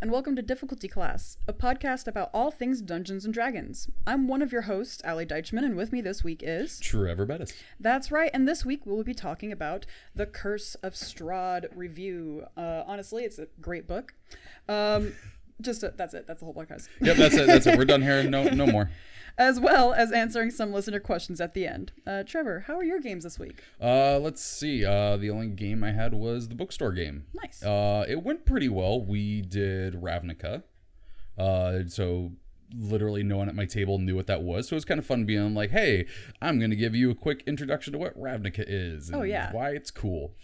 and welcome to Difficulty Class, a podcast about all things Dungeons and Dragons. I'm one of your hosts, Ali Deichman, and with me this week is. Trevor Bettis. That's right, and this week we will be talking about The Curse of Strahd Review. Uh, honestly, it's a great book. Um, just a, that's it. That's the whole podcast. Yep, that's it. That's it. We're done here. No, no more. As well as answering some listener questions at the end. Uh, Trevor, how are your games this week? Uh, let's see. Uh, the only game I had was the bookstore game. Nice. Uh, it went pretty well. We did Ravnica. Uh, so literally no one at my table knew what that was. So it was kind of fun being like, hey, I'm going to give you a quick introduction to what Ravnica is. Oh, yeah. Why it's cool.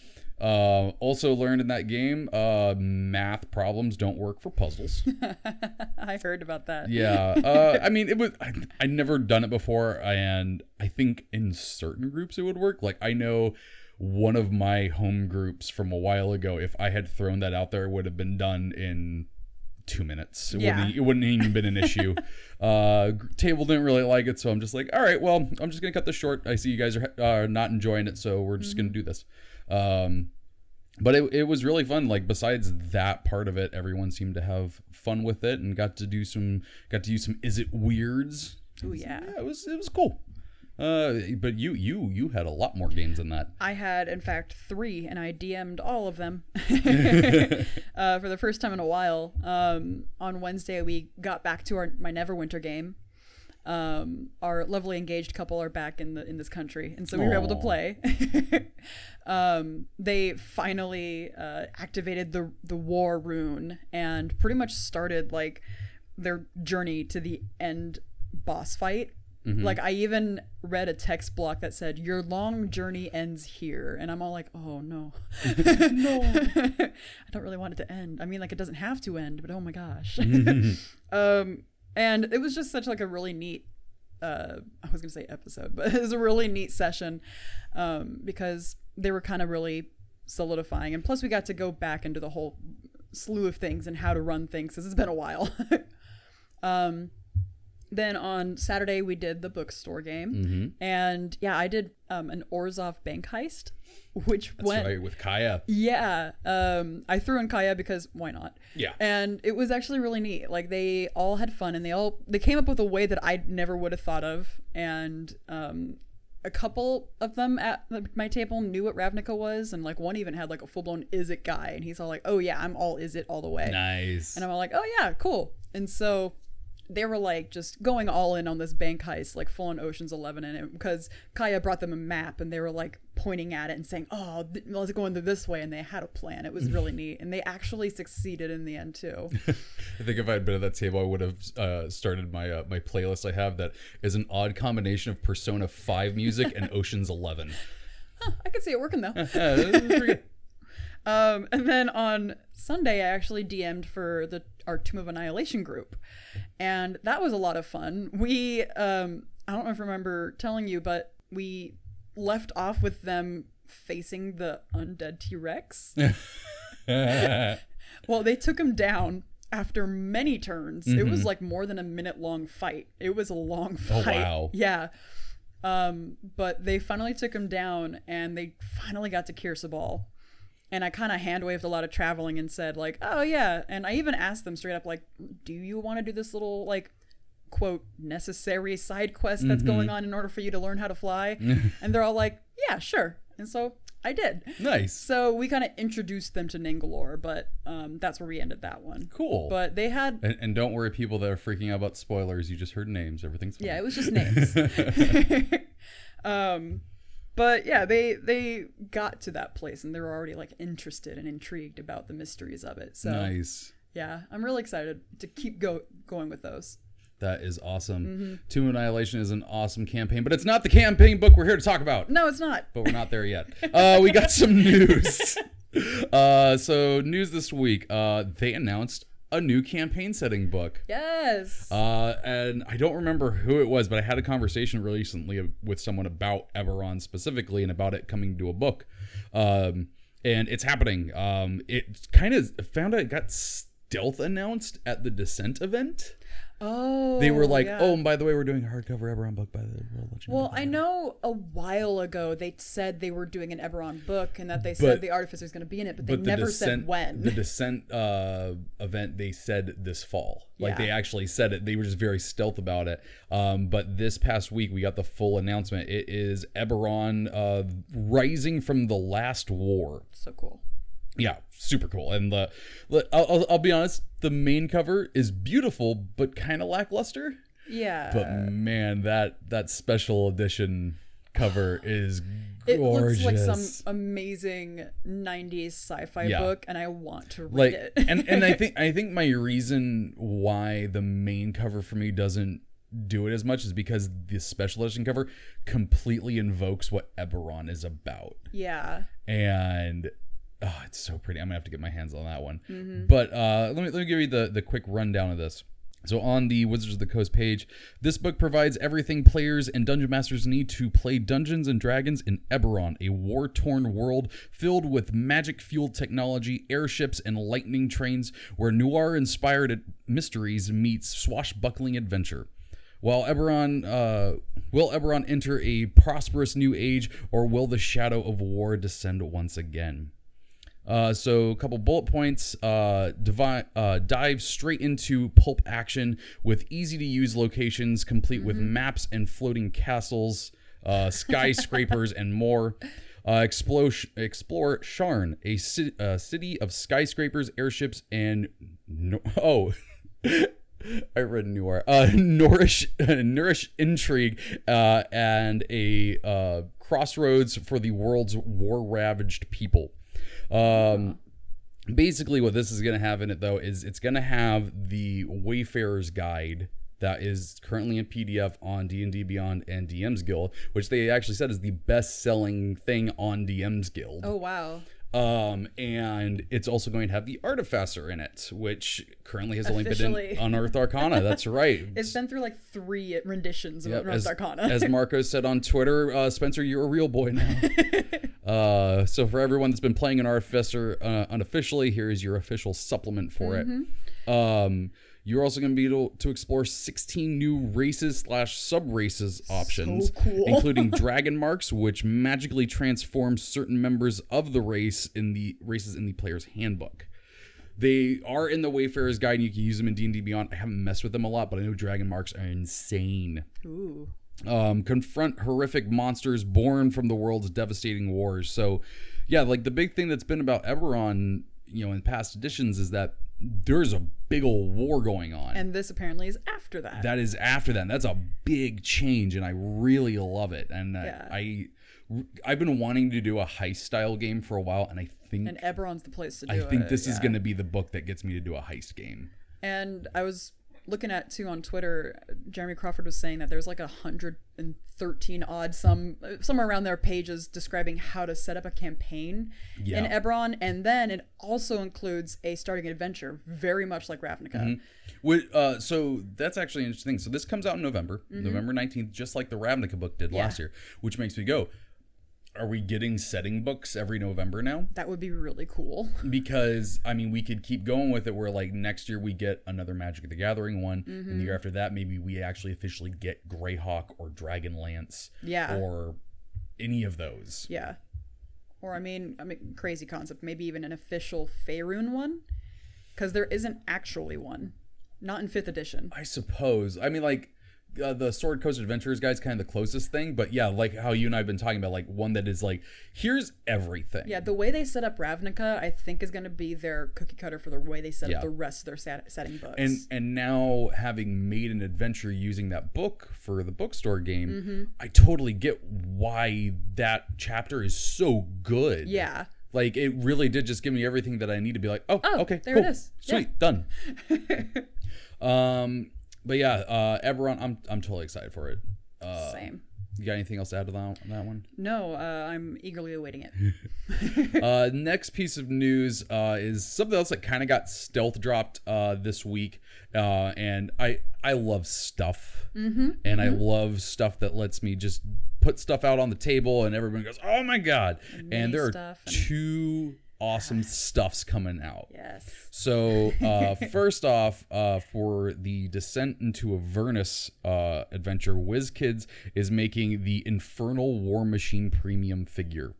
Uh, also learned in that game, uh, math problems don't work for puzzles. I heard about that. yeah. Uh, I mean, it was, I, I never done it before. And I think in certain groups it would work. Like I know one of my home groups from a while ago, if I had thrown that out there, it would have been done in two minutes. It, Yeah. wouldn't, it wouldn't even been an issue. uh, table didn't really like it, so I'm just like, all right, well, I'm just gonna cut this short. I see you guys are uh, not enjoying it, so we're just gonna do this. Um, but it, it was really fun. Like besides that part of it, everyone seemed to have fun with it and got to do some got to use some Izzet weirds. oh yeah. Yeah, it was it was cool. Uh, but you you you had a lot more games than that. I had, in fact, three, and I DM'd all of them uh, for the first time in a while. Um, on Wednesday, we got back to our my Neverwinter game. Um, our lovely engaged couple are back in the in this country, and so we were able to play. um, they finally uh, activated the the war rune and pretty much started like their journey to the end boss fight. Like I even read a text block that said, "Your long journey ends here," and I'm all like, "Oh no, no, I don't really want it to end. I mean, like it doesn't have to end, but oh my gosh." um, and it was just such like a really neat. Uh, I was gonna say episode, but it was a really neat session um, because they were kind of really solidifying, and plus we got to go back into the whole slew of things and how to run things because it's been a while. um, then on Saturday we did the bookstore game, Mm-hmm. and yeah, I did um, an Orzhov bank heist, which That's went right with Kaya. yeah. Um, I threw in Kaya because why not? Yeah. And it was actually really neat. Like they all had fun and they all they came up with a way that I never would have thought of. And um, a couple of them at my table knew what Ravnica was, and like one even had like a full blown Izzet guy, and he's all like, "Oh yeah, I'm all Izzet all the way." Nice. And I'm all like, oh yeah, cool. And so they were like just going all in on this bank heist, like full on Ocean's Eleven in it, because Kaya brought them a map and they were like pointing at it and saying, oh, th- let's go in this way. And they had a plan. It was really neat. And they actually succeeded in the end too. I think if I had been at that table, I would have uh, started my uh, my playlist. I have that is an odd combination of Persona Five music and Ocean's Eleven. I could see it working though. Yeah, that was pretty good. Um, and then on Sunday, I actually DM'd for the our Tomb of Annihilation group, and that was a lot of fun. We, um, I don't know if I remember telling you, but we left off with them facing the undead T Rex. well, they took him down after many turns. It was like more than a minute long fight. It was a long fight. Oh, fight. wow. Yeah. Um, but they finally took him down and they finally got to Kir Sabal. And I kind of hand waved a lot of traveling and said, like, oh, yeah. And I even asked them straight up, like, do you want to do this little, like, quote, necessary side quest that's going on in order for you to learn how to fly? and they're all like, yeah, sure. And so I did. nice. So we kind of introduced them to Ningalore, but um, that's where we ended that one. Cool. But they had and, and don't worry, people that are freaking out about spoilers. You just heard names. Everything's fine. Yeah, it was just names. um, but yeah, they they got to that place and they were already like interested and intrigued about the mysteries of it. So nice. yeah, I'm really excited to keep go going with those. That is awesome. Mm-hmm. Tomb Annihilation is an awesome campaign, but it's not the campaign book we're here to talk about. No, it's not. but we're not there yet. Uh, we got some news. Uh, so news this week. Uh, they announced a new campaign setting book. Yes. Uh, and I don't remember who it was, but I had a conversation recently with someone about Eberron specifically and about it coming to a book. Um, and it's happening. Um, it kind of found out it got stealth announced at the Descent event. Oh, They were like, yeah. "Oh, and by the way, we're doing a hardcover Eberron book by the World Legend." Well, I know a while ago they said they were doing an Eberron book and that they But- said the Artificer was going to be in it, but they but the never descent, said when. The Descent uh, event, they said this fall. Like Yeah. they actually said it. They were just very stealth about it. Um, but this past week, we got the full announcement. It is Eberron uh, rising from the last war. so cool. Yeah, super cool. And the, I'll, I'll, be honest, the main cover is beautiful, but kind of lackluster. Yeah. But man, that that special edition cover is it gorgeous. looks like some amazing 90s sci-fi Yeah. book and I want to read like it. and and I think I think my reason why the main cover for me doesn't do it as much is because the special edition cover completely invokes what Eberron is about. yeah. And oh, it's so pretty. I'm gonna have to get my hands on that one. Mm-hmm. But uh, let me let me give you the the quick rundown of this. So on the Wizards of the Coast page, this book provides everything players and dungeon masters need to play Dungeons and Dragons in Eberron, a war-torn world filled with magic-fueled technology, airships, and lightning trains, where noir-inspired mysteries meets swashbuckling adventure. While Eberron, uh, will Eberron enter a prosperous new age, or will the shadow of war descend once again? Uh, so a couple bullet points. Uh, divi- uh, dive straight into pulp action with easy to use locations, complete with maps and floating castles, uh, skyscrapers, and more. Uh, explore, explore Sharn, a ci- uh, city of skyscrapers, airships, and no- oh. I read Noir. Uh, nourish, nourish intrigue, uh, and a uh, crossroads for the world's war-ravaged people. Um, basically, what this is going to have in it, though, is it's going to have the Wayfarer's Guide that is currently in PDF on D&D Beyond and DM's Guild, which they actually said is the best-selling thing on DM's Guild. Oh wow. Um, and it's also going to have the Artificer in it, which currently has only been in Unearthed Arcana. That's right. It's been through like three renditions of Yep, North as, Arcana. as Marco said on Twitter, uh, Spencer, you're a real boy now. uh, so for everyone that's been playing an Artificer uh, unofficially, here is your official supplement for it. Um, you're also going to be able to explore 16 new races slash sub races options, cool. including dragon marks, which magically transform certain members of the race in the races in the player's handbook. They are in the Wayfarer's Guide. And you can use them in D&D Beyond. I haven't messed with them a lot, but I know dragon marks are insane Ooh. um, confront horrific monsters born from the world's devastating wars. So, yeah, like the big thing that's been about Eberron, you know, in past editions is that there's a big old war going on. And this apparently is after that. that is after that. That's a big change, and I really love it. And I- Yeah. I, I've been wanting to do a heist style game for a while, and I think and Eberron's the place to do I it. I think this is going to be the book that gets me to do a heist game. And I was looking at too on Twitter. Jeremy Crawford was saying that there's like a hundred and thirteen odd some somewhere around there pages describing how to set up a campaign in Yeah. Eberron, and then it also includes a starting adventure, very much like Ravnica. Would, uh, so that's actually an interesting. So this comes out in November, November 19th, just like the Ravnica book did last year, which makes me go, are we getting setting books every November now? That would be really cool. Because, I mean, we could keep going with it where, like, next year we get another Magic the Gathering one, and the mm-hmm. year after that, maybe we actually officially get Greyhawk or Dragonlance Yeah. or any of those. Yeah. Or I mean, I mean, crazy concept. Maybe even an official Faerun one, because there isn't actually one, not in fifth edition. I suppose. I mean, like uh, the Sword Coast Adventurers guide is kind of the closest thing, but yeah, like how you and I've been talking about, like one that is like, here's everything. Yeah, the way they set up Ravnica, I think, is going to be their cookie cutter for the way they set Yeah. up the rest of their set- setting books. And and now having made an adventure using that book for the bookstore game, Mm-hmm. I totally get why that chapter is so good. yeah, Like it really did just give me everything that I need to be like, oh, Oh, okay, there cool, it is. sweet, done. um, but yeah, uh, Eberron, I'm I'm totally excited for it. Uh, same. you got anything else to add to that, that one? No, uh, I'm eagerly awaiting it. uh, next piece of news uh, is something else that kind of got stealth dropped uh, this week, uh, and I I love stuff, mm-hmm. and I love stuff that lets me just put stuff out on the table, and everyone goes, "Oh my god!" And there are two awesome stuff's coming out. Yes. So, uh, first off, uh, for the Descent into Avernus uh, adventure, WizKids is making the Infernal War Machine premium figure.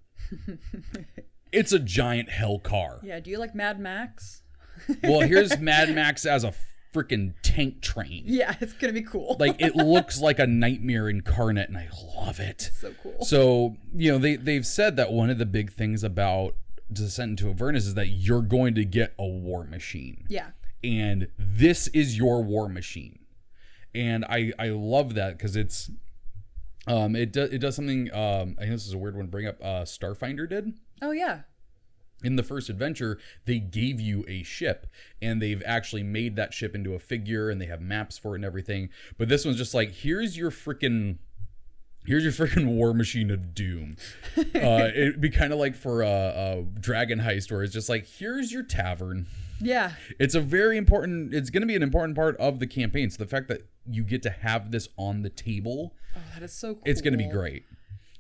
it's a giant hell car. Yeah. Do you like Mad Max? Well, here's Mad Max as a freaking tank train. Yeah, it's gonna be cool. Like it looks like a nightmare incarnate, and I love it. so cool. So, you know, they they've said that one of the big things about Descent into Avernus is that you're going to get a war machine. yeah. And this is your war machine. And I I love that because it's um it does it does something um I think this is a weird one to bring up uh Starfinder did Oh yeah. in the first adventure, they gave you a ship and they've actually made that ship into a figure and they have maps for it and everything. But this one's just like, here's your freaking. Here's your freaking war machine of doom. Uh, it'd be kind of like for a, a dragon heist, where it's just like, here's your tavern. Yeah. It's a very important. It's going to be an important part of the campaign. So the fact that you get to have this on the table, Oh, that is so cool. it's going to be great.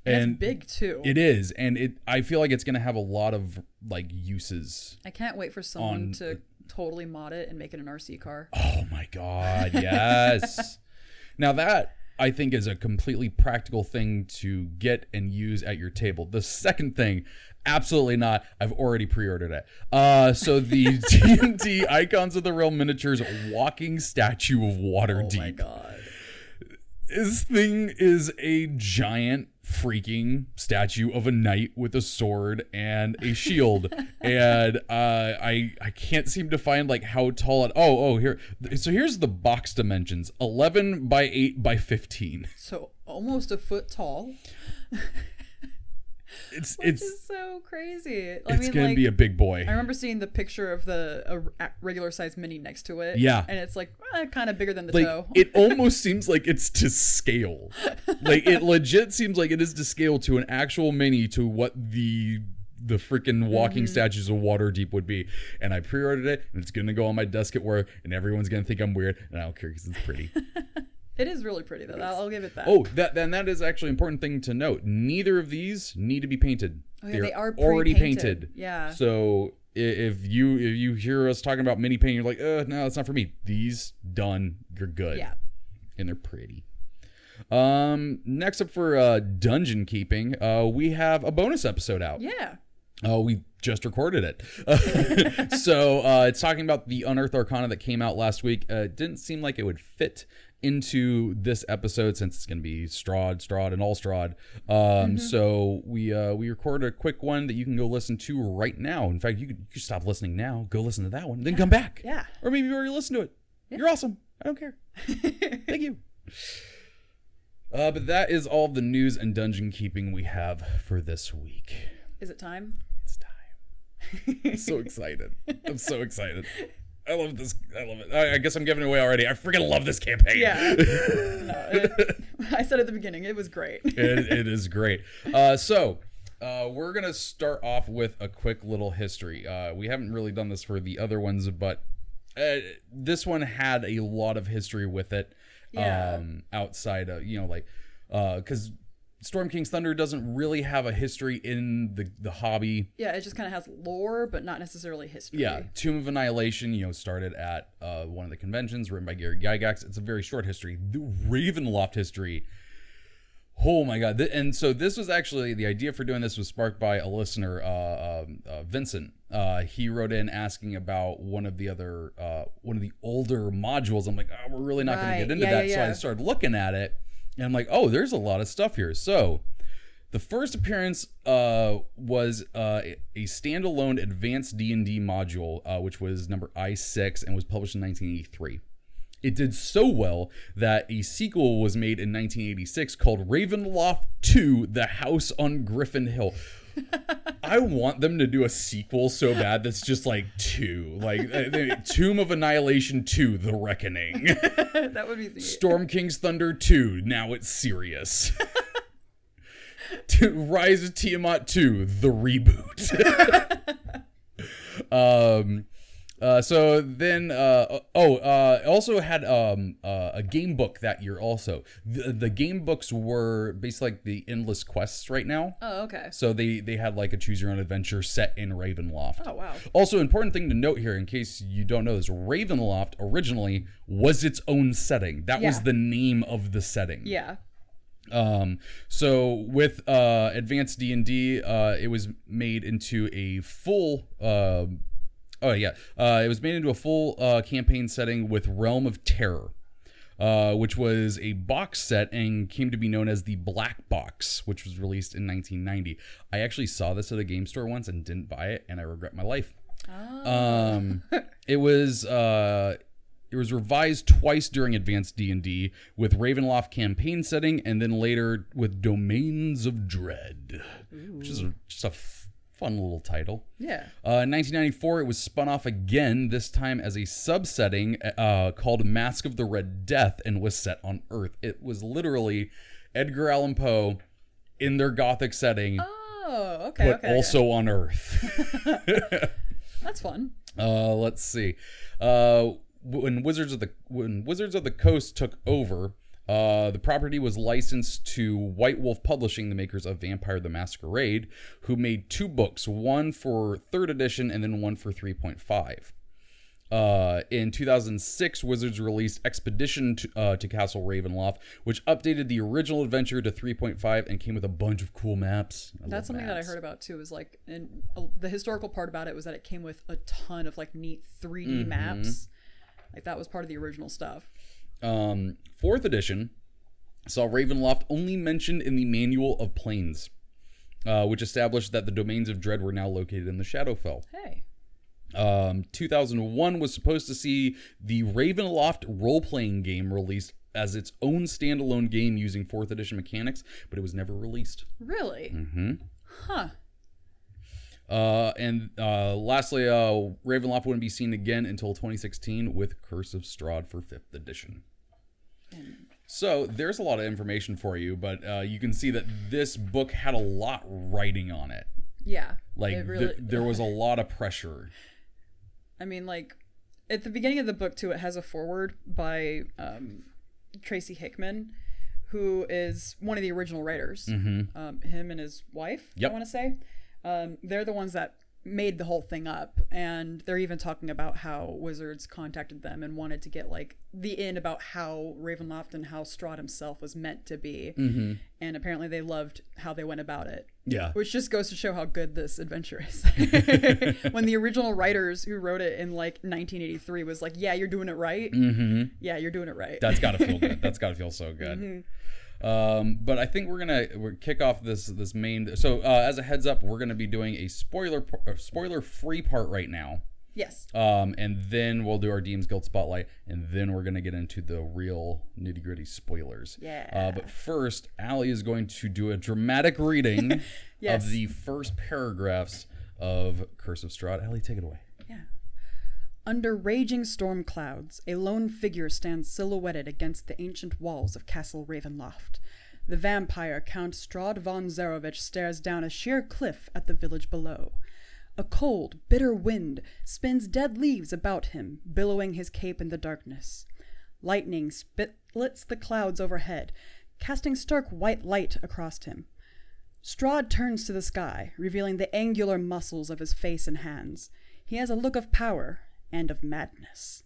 And, it's big too. it is, and it. I feel like it's going to have a lot of like uses I can't wait for someone on- to totally mod it and make it an RC car. Oh my god, yes. now that I think is a completely practical thing to get and use at your table. The second thing, absolutely not. I've already pre-ordered it. Uh, so the TNT Icons of the Realm miniatures walking statue of Waterdeep. Oh my god. This thing is a giant freaking statue of a knight with a sword and a shield and uh i i can't seem to find like how tall it oh oh here so here's the box dimensions 11 by 8 by 15 So almost a foot tall. it's Which it's is so crazy. I it's mean, gonna like, be a big boy I remember seeing the picture of the a, regular size mini next to it. Yeah. And it's like eh, kind of bigger than the like toe. it almost seems like it's to scale like it legit seems like it is to scale to an actual mini to what the the freaking walking Mm-hmm. statues of Waterdeep would be and i pre-ordered it and it's gonna go on my desk at work and everyone's gonna think i'm weird and i don't care because it's pretty it is really pretty though. I'll, give it that. oh that then that is actually an important thing to note neither of these need to be painted Oh, yeah, They're they are already painted Yeah. so if you if you hear us talking about mini paint you're like uh no that's not for me these done you're good Yeah. and they're pretty. Um, next up for uh, dungeon keeping, uh, we have a bonus episode out. Yeah. Oh, we just recorded it. so uh, it's talking about the Unearthed Arcana that came out last week. Uh, it didn't seem like it would fit into this episode since it's going to be Strahd, Strahd, and all Strahd. Um, So we uh, we recorded a quick one that you can go listen to right now. In fact, you could, you could stop listening now, go listen to that one, then come back. Yeah. Or maybe you already listened to it. You're awesome. I don't care. Thank you. Uh, but that is all the news and dungeon keeping we have for this week. Is it time? It's time. I'm so excited. I'm so excited. I love this. I love it. I, I guess I'm giving it away already. I freaking love this campaign. Yeah. no, it, I said at the beginning, it was great. it, it is great. Uh, so, uh, we're gonna start off with a quick little history. Uh, we haven't really done this for the other ones, but uh, this one had a lot of history with it. Yeah. Um, outside of you know, like, because Storm King's Thunder doesn't really have a history in the the hobby. yeah, it just kind of has lore, but not necessarily history. Yeah, Tomb of Annihilation, you know, started at uh, one of the conventions written by Gary Gygax. It's a very short history. The Ravenloft history. Oh my god! And so this was actually the idea for doing this was sparked by a listener, uh, um, uh, Vincent. Uh, he wrote in asking about one of the other, uh, one of the older modules. I'm like, oh, we're really not going to get into Yeah, that. yeah, So I started looking at it, and I'm like, oh, there's a lot of stuff here. So the first appearance uh, was uh, a standalone advanced D&D module, uh, which was number I6 and was published in 1983. It did so well that a sequel was made in 1986 called Ravenloft 2: The House on Gryphon Hill. I want them to do a sequel so bad that's just like two, like uh, Tomb of Annihilation 2: The Reckoning. that would be the Storm King's Thunder 2, now it's serious. To Rise of Tiamat 2, the reboot. um, Uh, so then, uh, oh, uh, also had um, uh, a game book that year. Also, the, the game books were basically like the endless quests right now. Oh, okay. So they they had like a choose your own adventure set in Ravenloft. Oh, wow. Also, important thing to note here, in case you don't know this, Ravenloft originally was its own setting. That was the name of the setting. Yeah. Um, so with uh, Advanced D and D, uh, it was made into a full. Uh, oh yeah, uh, it was made into a full uh, campaign setting with Realm of Terror. Uh, which was a box set and came to be known as the Black Box, which was released in 1990. I actually saw this at a game store once and didn't buy it, and I regret my life. Um, it was uh, it was revised twice during Advanced D and D with Ravenloft campaign setting, and then later with Domains of Dread, which is a, just a fun little title. Yeah. Uh, in 1994, it was spun off again, this time as a subsetting uh, called Mask of the Red Death, and was set on Earth. It was literally Edgar Allan Poe in their Gothic setting, Oh, okay. but okay, okay. also on Earth. that's fun. Uh, let's see. Uh, when Wizards of the when Wizards of the Coast took over, uh, the property was licensed to White Wolf Publishing, the makers of Vampire the Masquerade, who made two books, one for third edition and then one for 3.5. Uh, in 2006, Wizards released Expedition to, uh, to Castle Ravenloft, which updated the original adventure to 3.5 and came with a bunch of cool maps. I That's something that I heard about too. Is like, and uh, the historical part about it was that it came with a ton of like neat 3D Mm-hmm. maps. Like that was part of the original stuff. Um, fourth edition saw Ravenloft only mentioned in the Manual of Planes, uh, which established that the domains of Dread were now located in the Shadowfell. Hey. Um, 2001 was supposed to see the Ravenloft role playing game released as its own standalone game using fourth edition mechanics, but it was never released. Really? Mm-hmm. Huh. Uh, and uh, lastly, uh, Ravenloft wouldn't be seen again until 2016 with Curse of Strahd for fifth edition. So there's a lot of information for you, but uh, you can see that this book had a lot writing on it. Yeah. Like it really, th- there was a lot of pressure. I mean, like at the beginning of the book too, it has a foreword by um, Tracy Hickman, who is one of the original writers. Um, him and his wife, Mm-hmm. Yep. I want to say, um, they're the ones that made the whole thing up, and they're even talking about how Wizards contacted them and wanted to get like the in about how Ravenloft and how Strahd himself was meant to be, mm-hmm. and apparently they loved how they went about it. Yeah. Which just goes to show how good this adventure is. when the original writers who wrote it in like 1983 was like, "Yeah, you're doing it right. Mm-hmm. Yeah, you're doing it right." That's got to feel good. That's got to feel so good. Mm-hmm. Um, but I think we're gonna we're kick off this this main. So uh, as a heads up, we're gonna be doing a spoiler spoiler free part right now. yes. Um, and then we'll do our DM's Guild spotlight, and then we're gonna get into the real nitty gritty spoilers. Yeah. Uh, but first, Allie is going to do a dramatic reading Yes. of the first paragraphs of Curse of Strahd. Allie, take it away. Under raging storm clouds, a lone figure stands silhouetted against the ancient walls of Castle Ravenloft. The vampire Count Strahd von Zarovich stares down a sheer cliff at the village below. A cold, bitter wind spins dead leaves about him, billowing his cape in the darkness. Lightning splits the clouds overhead, casting stark white light across him. Strahd turns to the sky, revealing the angular muscles of his face and hands. He has a look of power and of madness.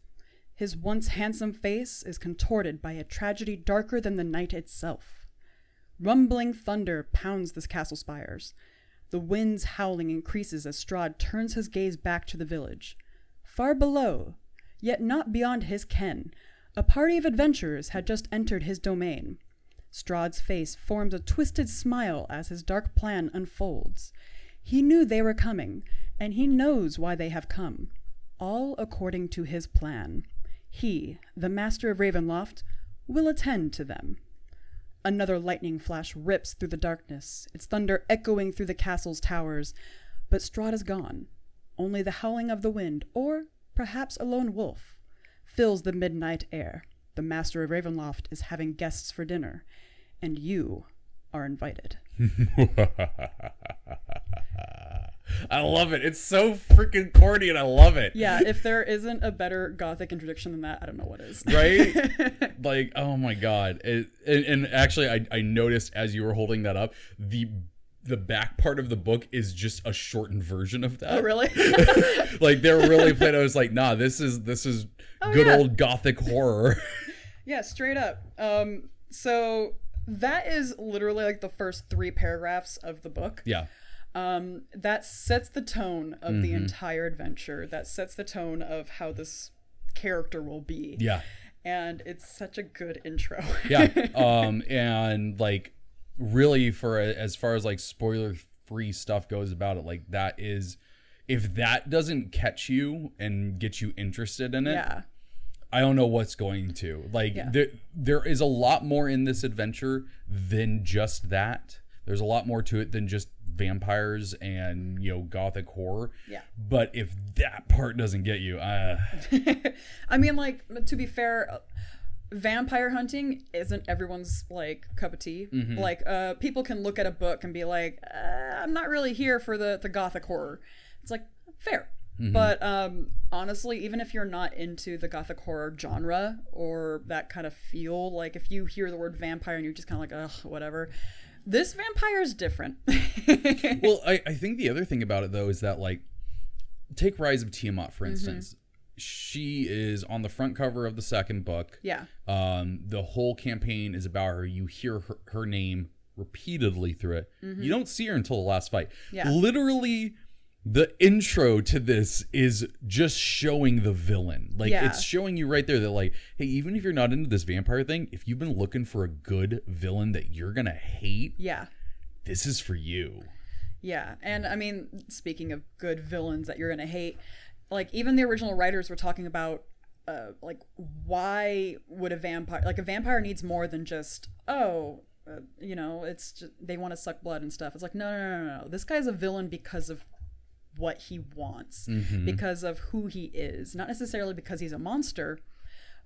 His once handsome face is contorted by a tragedy darker than the night itself. Rumbling thunder pounds the castle spires. The wind's howling increases as Strahd turns his gaze back to the village. Far below, yet not beyond his ken, a party of adventurers had just entered his domain. Strahd's face forms a twisted smile as his dark plan unfolds. He knew they were coming, and he knows why they have come. All according to his plan. He, the master of Ravenloft, will attend to them. Another lightning flash rips through the darkness, its thunder echoing through the castle's towers. But Strahd is gone. Only the howling of the wind, or perhaps a lone wolf, fills the midnight air. The master of Ravenloft is having guests for dinner, and you are invited. I love it. It's so freaking corny, and I love it. Yeah, if there isn't a better gothic introduction than that, I don't know what is. right? like, oh my god! It, and, and actually, I, I noticed as you were holding that up, the the back part of the book is just a shortened version of that. Oh, really? like they're really playing. I was like, nah, this is this is good Oh, yeah. old gothic horror. yeah, straight up. Um, so that is literally like the first three paragraphs of the book. yeah, Um, that sets the tone of the entire adventure. That sets the tone of how this character will be. yeah, And it's such a good intro. yeah. Um, and like really for a, as far as like spoiler free stuff goes about it, like that is if that doesn't catch you and get you interested in it, yeah. I don't know what's going to. Like Yeah. there there is a lot more in this adventure than just that. There's a lot more to it than just vampires and you know gothic horror. Yeah. But if that part doesn't get you, uh I mean, like to be fair, vampire hunting isn't everyone's like cup of tea. Mm-hmm. Like, uh, people can look at a book and be like, uh, "I'm not really here for the the gothic horror." It's like fair, Mm-hmm. but um, honestly, even if you're not into the gothic horror genre or that kind of feel, like if you hear the word vampire and you're just kind of like, "Ugh, whatever," this vampire is different. well, I, I think the other thing about it though is that like take Rise of Tiamat for instance. She is on the front cover of the second book. yeah, Um, the whole campaign is about her. You hear her, her name repeatedly through it. You don't see her until the last fight. Mm-hmm. Yeah. Literally, the intro to this is just showing the villain. Like Yeah. it's showing you right there that like, hey, even if you're not into this vampire thing, if you've been looking for a good villain that you're gonna hate, yeah. this is for you. Yeah, and I mean, speaking of good villains that you're gonna hate, like even the original writers were talking about, uh, like why would a vampire like a vampire needs more than just oh, uh, you know, it's just, they want to suck blood and stuff. It's like no, no, no, no, no. This guy's a villain because of what he wants, because of who he is, not necessarily because he's a monster,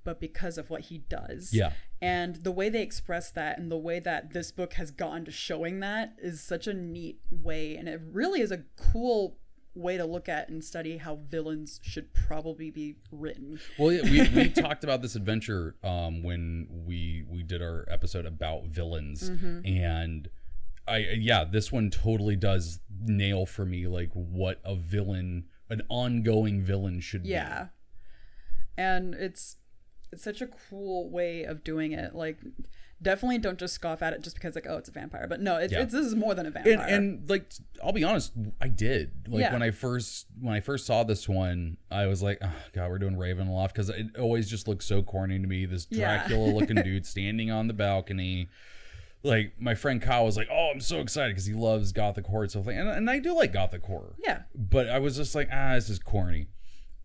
but because of what he does. Yeah. And the way they express that and the way that this book has gone to showing that is such a neat way. And it really is a cool way to look at and study how villains should probably be written. Well, yeah, we, we talked about this adventure um, when we we did our episode about villains, and I yeah, this one totally does nail for me like what a villain, an ongoing villain should be. Yeah. And it's it's such a cool way of doing it. Like definitely don't just scoff at it just because like oh it's a vampire. But no, it's, Yeah. it's this is more than a vampire. And, and like I'll be honest, I did like Yeah. when I first when I first saw this one, I was like, oh god, we're doing Ravenloft because it always just looks so corny to me. This Dracula looking dude standing on the balcony. Like my friend Kyle was like, "Oh, I'm so excited because he loves gothic horror and stuff like." And, and I do like gothic horror. yeah. but I was just like, ah, this is corny.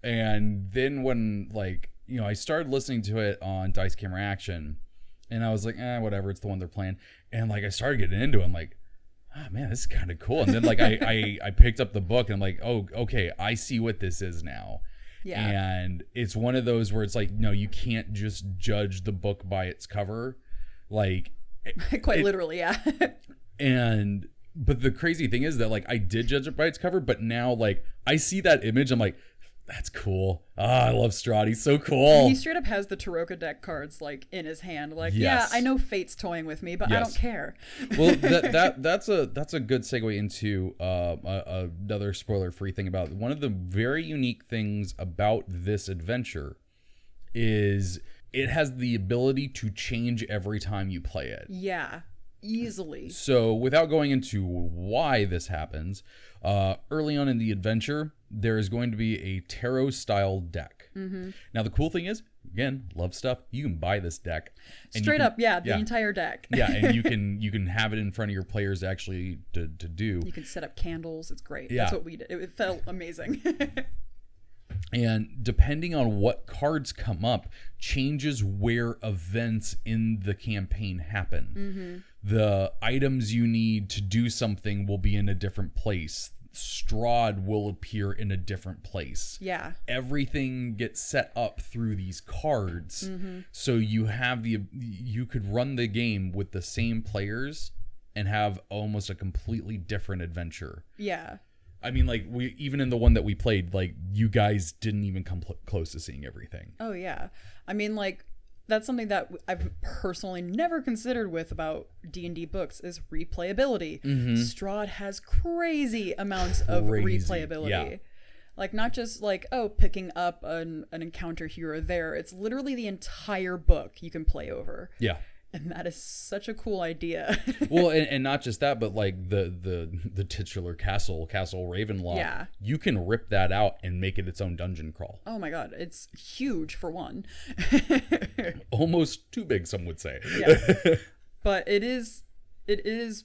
And then when like you know I started listening to it on Dice Camera Action, and I was like, eh, whatever, it's the one they're playing. And like I started getting into it, I'm like, ah, man, this is kind of cool. And then like I, I I picked up the book and I'm like, oh, okay, I see what this is now. Yeah. And it's one of those where it's like, no, you can't just judge the book by its cover, like Quite it- literally, yeah. and but the crazy thing is that like I did judge it by its cover, but now like I see that image, I'm like, that's cool. Ah, I love Strahd. He's so cool. He straight up has the Tarokka deck cards like in his hand. Like, Yes. yeah, I know Fate's toying with me, but I don't care. well, that, that that's a that's a good segue into uh, a, another spoiler free thing about it. one of the very unique things about this adventure is it has the ability to change every time you play it. Yeah, easily. So, without going into why this happens, uh, early on in the adventure, there is going to be a tarot style deck. Mm-hmm. Now, the cool thing is, again, love stuff. You can buy this deck. Straight can- up, yeah, the yeah. entire deck. yeah, and you can you can have it in front of your players actually to, to do. You can set up candles. It's great. Yeah. That's what we did. It, it felt amazing. And depending on what cards come up, changes where events in the campaign happen. Mm-hmm. The items you need to do something will be in a different place. Strahd will appear in a different place. yeah. Everything gets set up through these cards, mm-hmm. so you have the you could run the game with the same players and have almost a completely different adventure. Yeah. I mean, like we even in the one that we played, like you guys didn't even come pl- close to seeing everything. Oh yeah. I mean like that's something that I've personally never considered with about D&D books is replayability. Strahd has crazy amounts of Mm-hmm. Crazy, replayability. yeah. Like not just like oh picking up an, an encounter here or there. It's literally the entire book you can play over. Yeah. And that is such a cool idea. well, and, and not just that, but like the the the titular castle, Castle Ravenloft. Yeah. You can rip that out and make it its own dungeon crawl. oh my god, it's huge for one. Almost too big, some would say. Yeah. but it is it is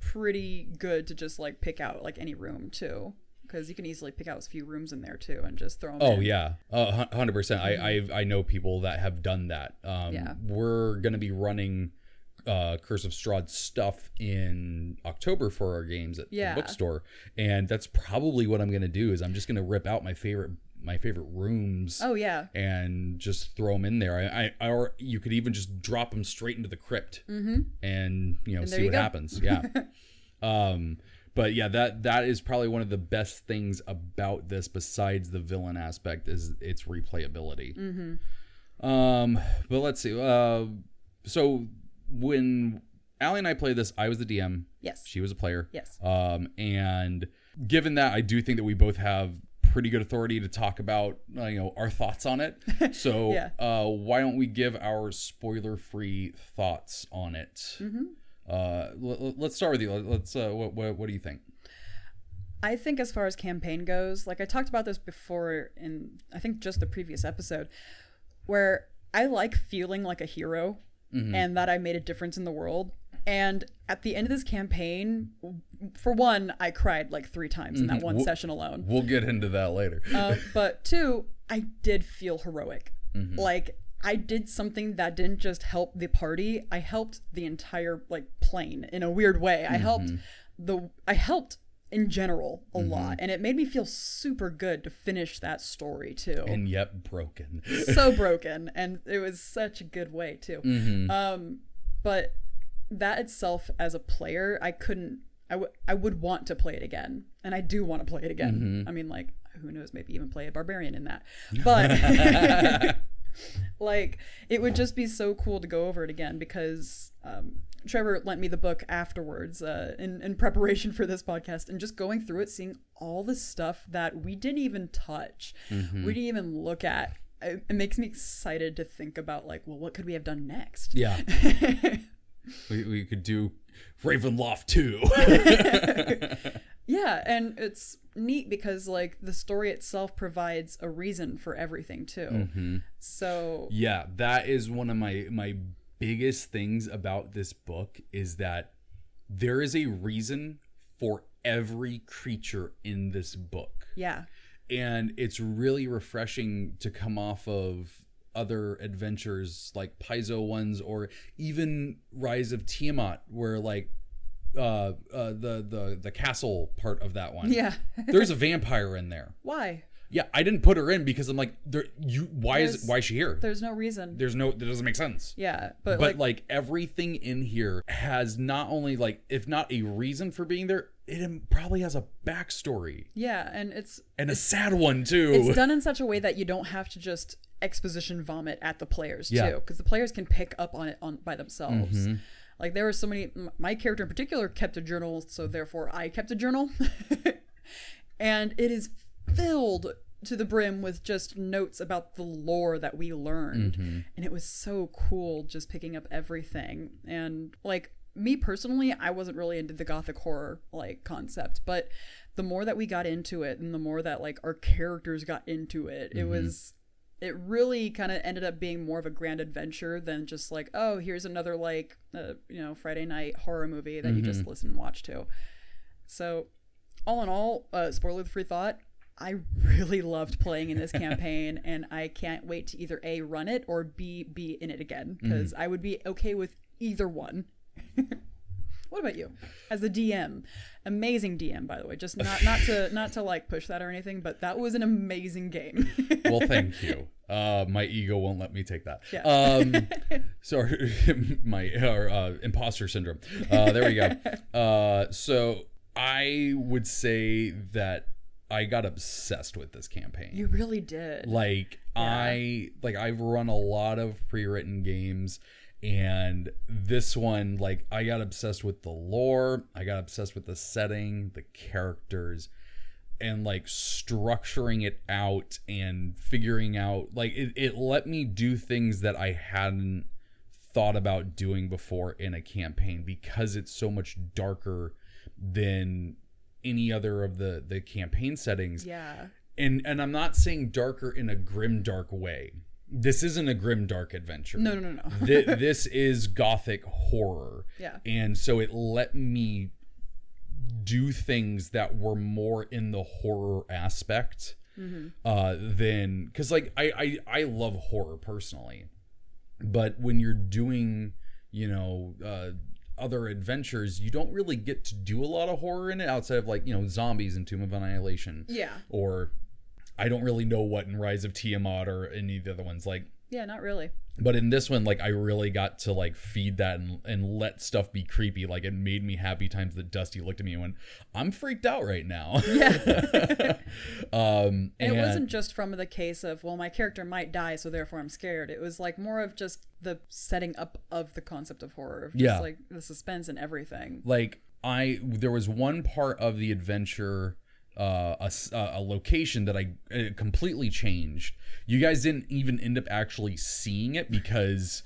pretty good to just like pick out like any room too because you can easily pick out a few rooms in there too and just throw them Oh in. yeah, uh, hundred percent. I I I know people that have done that. Um, Yeah. We're gonna be running uh, Curse of Strahd stuff in October for our games at Yeah. the bookstore, and that's probably what I'm gonna do. Is I'm just gonna rip out my favorite my favorite rooms. oh yeah And just throw them in there. I, I, or you could even just drop them straight into the crypt, mm-hmm. and you know And see what go. happens. Yeah. um, but yeah, that that is probably one of the best things about this, besides the villain aspect, is its replayability. Mm-hmm. Um, but let's see. Uh, so when Allie and I played this, I was the DM. yes She was a player. yes Um, and given that, I do think that we both have pretty good authority to talk about, uh, you know, our thoughts on it. So, Yeah. uh, why don't we give our spoiler-free thoughts on it? mm-hmm. Uh, l- l- let's start with you. Let- Let's. Uh, what, what What do you think? i think as far as campaign goes like i talked about this before in i think just the previous episode where i like feeling like a hero Mm-hmm. and that i made a difference in the world and at the end of this campaign for one i cried like three times in that one Wh- session alone We'll get into that later. uh, but two, I did feel heroic. Like I did something that didn't just help the party. I helped the entire like plane in a weird way. I helped the I helped in general a lot, and it made me feel super good to finish that story too. and yet broken. so broken, and it was such a good way too. Mhm. Um, but that itself, as a player, I couldn't. I would. I would want to play it again, and I do want to play it again. I mean, like, who knows? Maybe even play a barbarian in that. But like, it would just be so cool to go over it again because um, Trevor lent me the book afterwards uh, in in preparation for this podcast, and just going through it, seeing all the stuff that we didn't even touch, we didn't even look at. It, it makes me excited to think about like, well, what could we have done next? Yeah. we, we could do Ravenloft too. Yeah, and it's neat because like the story itself provides a reason for everything too. Mm-hmm. So Yeah, that is one of my my biggest things about this book is that there is a reason for every creature in this book. yeah, And it's really refreshing to come off of other adventures like Paizo ones or even Rise of Tiamat where like uh, uh the the the castle part of that one. yeah. There's a vampire in there. Why? Yeah, I didn't put her in because I'm like, there, you. Why is There's- why is she here? There's no reason. There's no. That doesn't make sense. Yeah, but, But like, everything in here has not only like, if not a reason for being there, it probably has a backstory yeah, and it's and a sad one too. it's done in such a way that you don't have to just exposition vomit at the players Yeah. too, because the players can pick up on it on by themselves. Mm-hmm. Like there were so many. My character in particular kept a journal, so therefore I kept a journal, and it is filled to the brim with just notes about the lore that we learned, Mm-hmm. and it was so cool just picking up everything. And like me personally, I wasn't really into the gothic horror like concept, but the more that we got into it, and the more that like our characters got into it, it was it really kind of ended up being more of a grand adventure than just like oh here's another like uh, you know friday night horror movie that you just listen and watch to so all in all uh, spoiler free thought i really loved playing in this campaign and i can't wait to either a run it or b be in it again because i would be okay with either one What about you, as a DM? Amazing DM, by the way. Just not not to not to like push that or anything, but that was an amazing game. well, thank you. Uh, my ego won't let me take that. Yeah. Um, sorry, my or, uh, imposter syndrome. Uh, there we go. Uh, so I would say that I got obsessed with this campaign. you really did. like I like I've run a lot of pre-written games and this one like I got obsessed with the lore, I got obsessed with the setting, the characters and like structuring it out and figuring out like it, it let me do things that I hadn't thought about doing before in a campaign because it's so much darker than any other of the the campaign settings yeah. and and I'm not saying darker in a grim dark way. This isn't a grim dark adventure. No, no, no, no. Thi- this is gothic horror. Yeah. And so it let me do things that were more in the horror aspect uh than because like I, I I love horror personally. But when you're doing, you know, uh other adventures, you don't really get to do a lot of horror in it outside of like, you know, zombies and Tomb of Annihilation Yeah. or I don't really know what in Rise of Tiamat or any of the other ones like Yeah, not really. but in this one like I really got to like feed that and, and let stuff be creepy like it made me happy times that Dusty looked at me and went I'm freaked out right now Yeah. um And and, it wasn't just from the case of, well, my character might die, so therefore I'm scared. It was like more of just the setting up of the concept of horror, of just Yeah. like the suspense and everything. like I there was one part of the adventure uh, a, uh, a location that I uh, completely changed. You guys didn't even end up actually seeing it because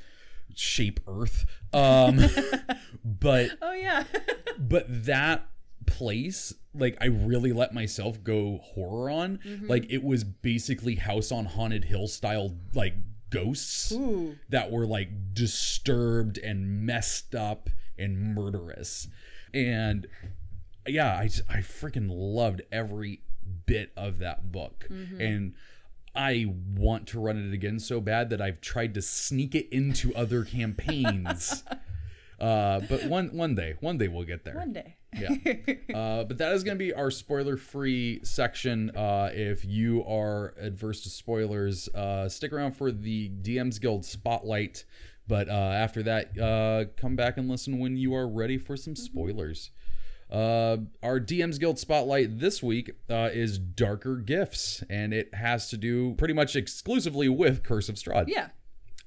shape Earth. Um, but Oh, yeah. but that place like i really let myself go horror on like it was basically house on haunted hill style like ghosts Ooh. that were like disturbed and messed up and murderous and yeah i just, i freaking loved every bit of that book and I want to run it again so bad that I've tried to sneak it into other campaigns. uh, but one one day, one day we'll get there. One day. Yeah. Uh, but that is going to be our spoiler free section. Uh, if you are adverse to spoilers, uh, stick around for the DM's Guild spotlight. But uh, after that, uh, come back and listen when you are ready for some spoilers. Uh, our DM's Guild spotlight this week uh, is Darker Gifts, and it has to do pretty much exclusively with Curse of Strahd. Yeah.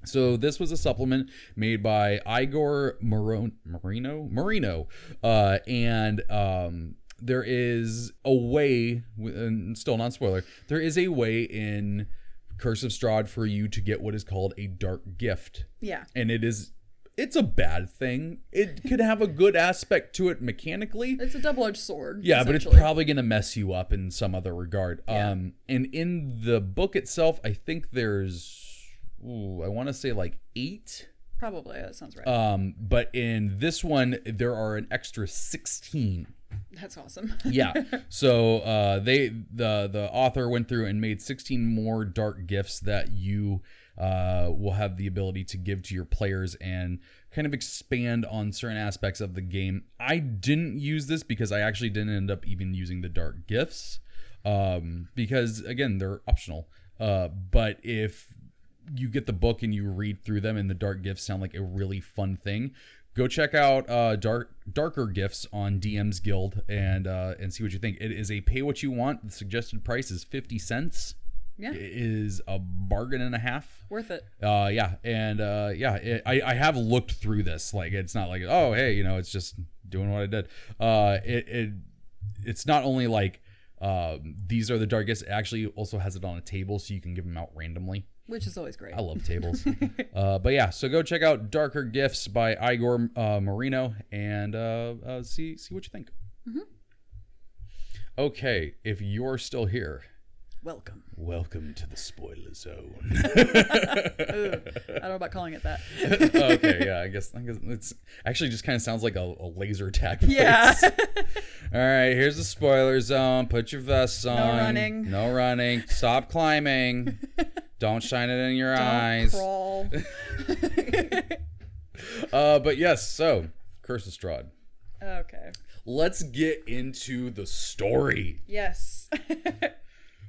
So this was a supplement made by Igor Maron- Marino Marino, uh, and um, there is a way, and still non spoiler, there is a way in Curse of Strahd for you to get what is called a dark gift, Yeah. and it is. It's a bad thing. It could have a good aspect to it mechanically. It's a double edged sword. Yeah, but it's probably going to mess you up in some other regard. Yeah. Um, and in the book itself, I think there's, ooh, I want to say like eight. Probably. That sounds right. Um, but in this one, there are an extra sixteen. That's awesome. Yeah. so uh, they the the author went through and made sixteen more dark gifts that you uh, will have the ability to give to your players and kind of expand on certain aspects of the game. I didn't use this because I actually didn't end up even using the dark gifts um, because again they're optional. Uh, but if you get the book and you read through them and the dark gifts sound like a really fun thing go check out uh, dark darker gifts on dm's guild and uh, and see what you think it is a pay what you want the suggested price is 50 cents Yeah. it is a bargain and a half Worth it. uh yeah and uh yeah it, i i have looked through this like it's not like oh hey you know it's just doing what i did uh it, it it's not only like um these are the darkest it actually also has it on a table so you can give them out randomly Which is always great. I love tables. uh, but yeah, so go check out Darker Gifts by Igor uh, Marino and uh, uh, see see what you think. Okay, if you're still here, Welcome. welcome to the spoiler zone. Ooh, I don't know about calling it that. okay, yeah, I guess, I guess it's actually just kind of sounds like a, a laser tag. Yeah. All right, here's the spoiler zone. Put your vests on. No running. No running. Stop climbing. Don't shine it in your Don't eyes. crawl. Uh, but yes, so Curse of Strahd. Okay. Let's get into the story. Yes.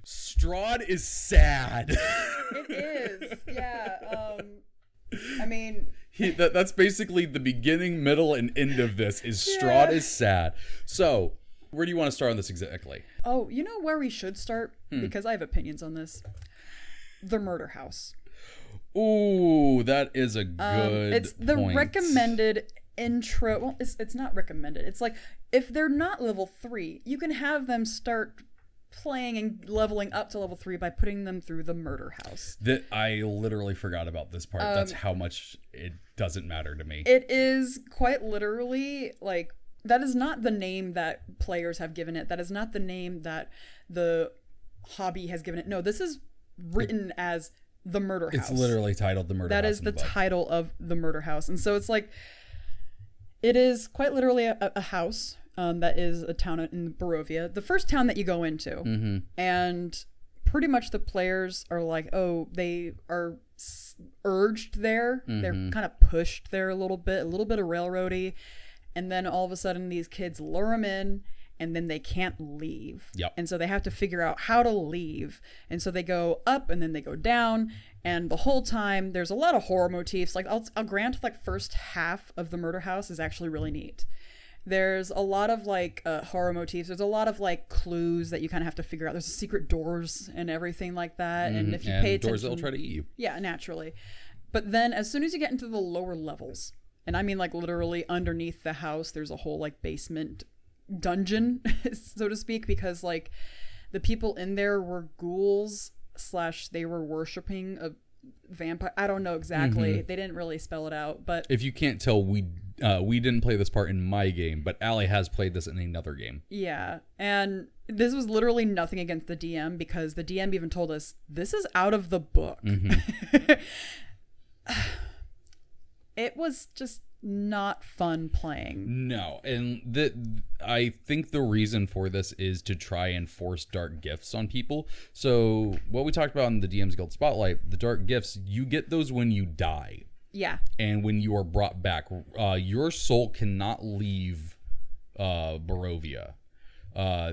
Strahd is sad. it is. Yeah. Um I mean, he, that, that's basically the beginning, middle, and end of this. Is Yeah. Is sad. So, where do you want to start on this exactly? oh, you know where we should start Hmm. because I have opinions on this. The murder house. Ooh, that is a Um, good. it's the point. recommended intro. Well, it's it's not recommended. It's like if they're not level three, you can have them start playing and leveling up to level three by putting them through the murder house. That I literally forgot about this part. That's Um, how much it doesn't matter to me. It is quite literally like that is not the name that players have given it. That is not the name that the hobby has given it. No, this is written as the murder house. it's literally titled the murder. That is in the title of the murder house and so it's like it is quite literally a, a house um, that is a town in Barovia the first town that you go into. Mhm. and pretty much the players are like oh they are urged there. They're Mm-hmm. kind of pushed there a little bit a little bit of railroady. And then all of a sudden these kids lure them in and then they can't leave. Yep. and so they have to figure out how to leave. And so they go up and then they go down. And the whole time there's a lot of horror motifs. Like i'll, I'll grant like first half of the murder house is actually really neat there's a lot of like uh, horror motifs there's a lot of like clues that you kind of have to figure out there's secret doors and everything like that and if you and pay doors attention that'll try to eat you. yeah, naturally. But then as soon as you get into the lower levels, and I mean like literally underneath the house, there's a whole like basement dungeon, so to speak, because like the people in there were ghouls slash they were worshipping a vampire. I don't know exactly. They didn't really spell it out, but If you can't tell, we uh, we didn't play this part in my game, but Allie has played this in another game. Yeah. And this was literally nothing against the DM because the DM even told us this is out of the book. it was just not fun playing. No, and the I think the reason for this is to try and force dark gifts on people. So what we talked about in the DM's Guild Spotlight, the dark gifts, you get those when you die Yeah. and when you are brought back. Uh, your soul cannot leave uh, Barovia. Uh,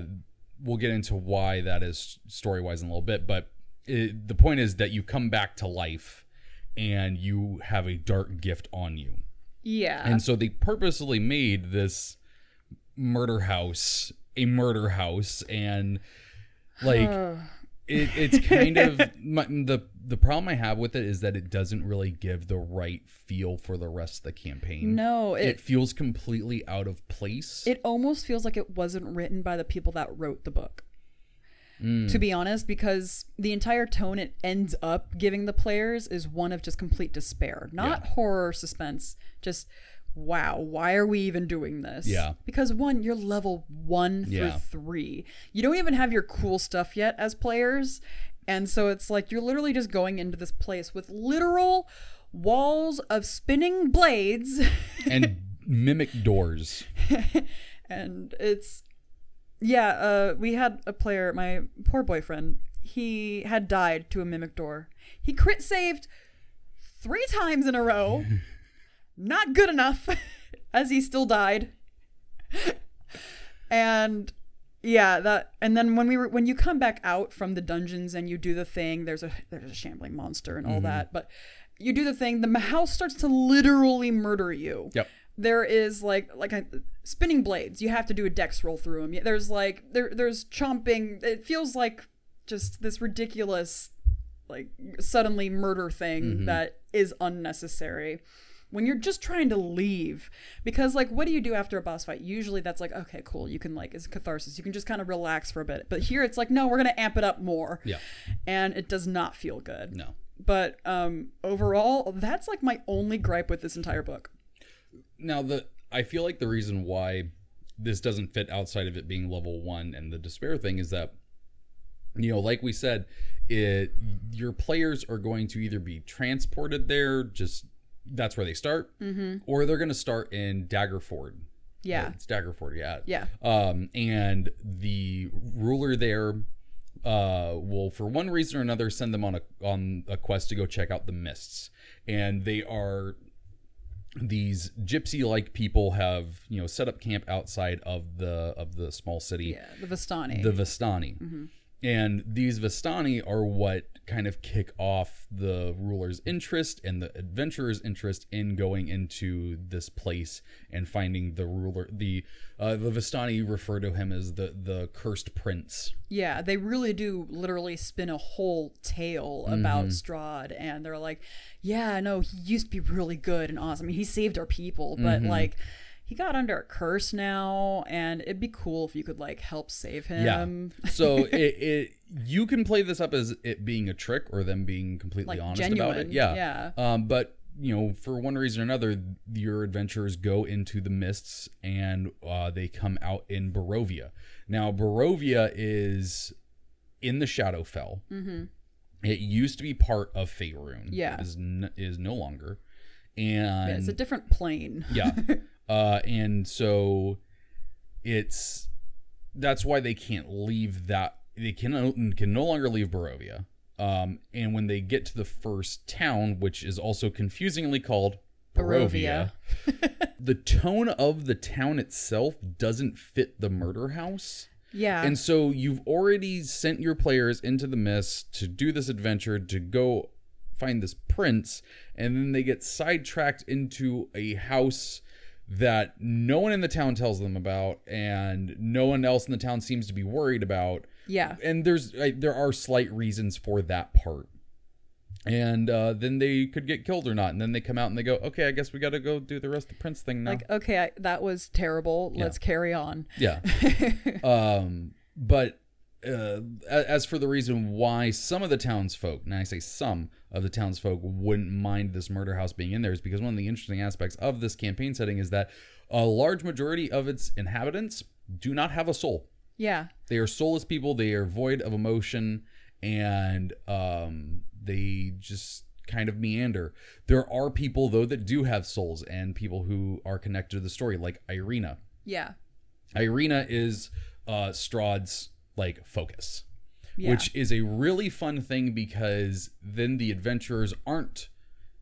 we'll get into why that is story wise in a little bit, but it, the point is that you come back to life and you have a dark gift on you. Yeah. And so they purposely made this murder house a murder house and like it, it's kind of my, the the problem I have with it is that it doesn't really give the right feel for the rest of the campaign. no, It it feels completely out of place. it almost feels like it wasn't written by the people that wrote the book. Mm. To be honest, because the entire tone it ends up giving the players is one of just complete despair, not horror suspense. Just wow, why are we even doing this? Yeah. Because one, you're level one through Yeah. three. You don't even have your cool stuff yet as players, and so it's like you're literally just going into this place with literal walls of spinning blades. and mimic doors. and it's yeah uh we had a player my poor boyfriend he had died to a mimic door he crit saved three times in a row not good enough as he still died. And yeah that and then when we were when you come back out from the dungeons and you do the thing there's a there's a shambling monster and all mm-hmm. that but you do the thing the house starts to literally murder you. Yep. there is like like a, spinning blades. You have to do a dex roll through them there's like there there's chomping. It feels like just this ridiculous like suddenly murder thing mm-hmm. that is unnecessary when you're just trying to leave because like what do you do after a boss fight? Usually that's like okay cool you can like it's catharsis you can just kind of relax for a bit. But here it's like no we're gonna amp it up more. Yeah. and it does not feel good. No. but um overall that's like my only gripe with this entire book. Now the I feel like the reason why this doesn't fit outside of it being level one and the despair thing is that you know, like we said, it your players are going to either be transported there, just that's where they start, mm-hmm. or they're going to start in Daggerford. yeah It's Daggerford, yeah. Yeah. Um, and the ruler there uh, will, for one reason or another, send them on a on a quest to go check out the mists, and they are these gypsy-like people have you know set up camp outside of the of the small city, Yeah, the Vistani. the Vistani. And these Vistani are what kind of kick off the ruler's interest and the adventurer's interest in going into this place and finding the ruler. The uh, the Vistani refer to him as the the cursed prince. yeah, they really do literally spin a whole tale about Strahd, and they're like, "Yeah, no, he used to be really good and awesome. I mean, He saved our people, but like." He got under a curse now, and it'd be cool if you could like help save him. Yeah. So it, it you can play this up as it being a trick or them being completely Like, honest about it. Yeah. yeah. Um, but you know, for one reason or another, your adventurers go into the mists and uh, they come out in Barovia. Now, Barovia is in the Shadowfell. Mm-hmm. It used to be part of Faerun. Yeah. It is, n- is no longer. And Yeah, it's a different plane. yeah. Uh, and so it's that's why they can't leave that they can can no longer leave Barovia. Um, and when they get to the first town, which is also confusingly called Barovia, the tone of the town itself doesn't fit the murder house. Yeah, And so you've already sent your players into the mist to do this adventure to go find this prince, and then they get sidetracked into a house that no one in the town tells them about, and no one else in the town seems to be worried about. yeah, And there's uh, there are slight reasons for that part. And uh, then they could get killed or not, and then they come out and they go, "Okay, I guess we got to go do the rest of the prince thing now." like okay, I, that was terrible. Let's carry on. Yeah. um, but uh, as for the reason why some of the townsfolk, and I say some of the townsfolk, wouldn't mind this murder house being in there, is because one of the interesting aspects of this campaign setting is that a large majority of its inhabitants do not have a soul. Yeah, They are soulless people. They are void of emotion, and um, they just kind of meander. There are people though that do have souls, and people who are connected to the story, like Ireena. yeah, Ireena is uh, Strahd's like focus, yeah. which is a really fun thing because then the adventurers aren't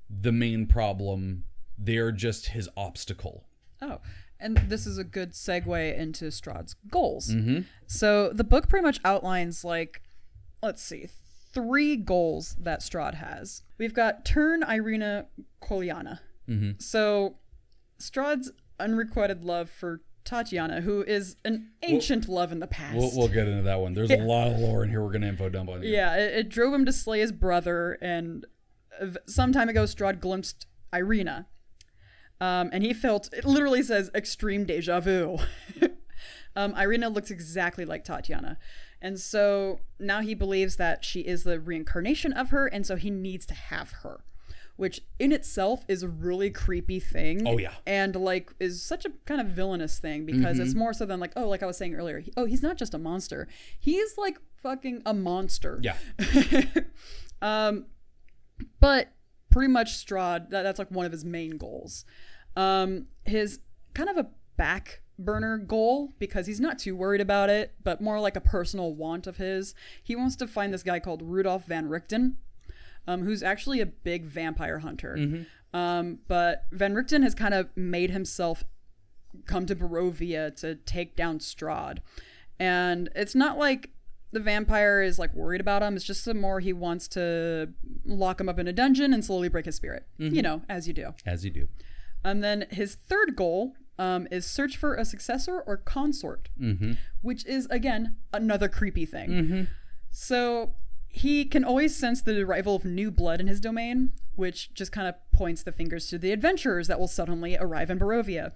the main problem; they're just his obstacle. Oh, and this is a good segue into Strahd's goals. Mm-hmm. So the book pretty much outlines like, let's see, three goals that Strahd has. We've got turn Ireena Kolyana. Mm-hmm. So Strahd's unrequited love for Tatiana, who is an ancient love in the past. We'll, we'll get into that one. There's a lot of lore in here. We're gonna info dump on you. Yeah, it, it drove him to slay his brother, and some time ago, Strahd glimpsed Ireena. Um, and he felt, it literally says extreme deja vu. um, Ireena looks exactly like Tatiana. And so now he believes that she is the reincarnation of her, and so he needs to have her. Which in itself is a really creepy thing. Oh, yeah. And like is such a kind of villainous thing because it's more so than like, oh, like I was saying earlier, he- oh, he's not just a monster. He's like fucking a monster. Yeah. Um, but pretty much Strahd, that, that's like one of his main goals. Um, his kind of a back burner goal because he's not too worried about it, but more like a personal want of his. He wants to find this guy called Rudolph Van Richten, um, who's actually a big vampire hunter. Um, but Van Richten has kind of made himself come to Barovia to take down Strahd. And it's not like the vampire is like worried about him. It's just the more he wants to lock him up in a dungeon and slowly break his spirit. You know, as you do. As you do. And then his third goal um, is search for a successor or consort, Mm-hmm. which is again another creepy thing. So he can always sense the arrival of new blood in his domain, which just kind of points the fingers to the adventurers that will suddenly arrive in Barovia.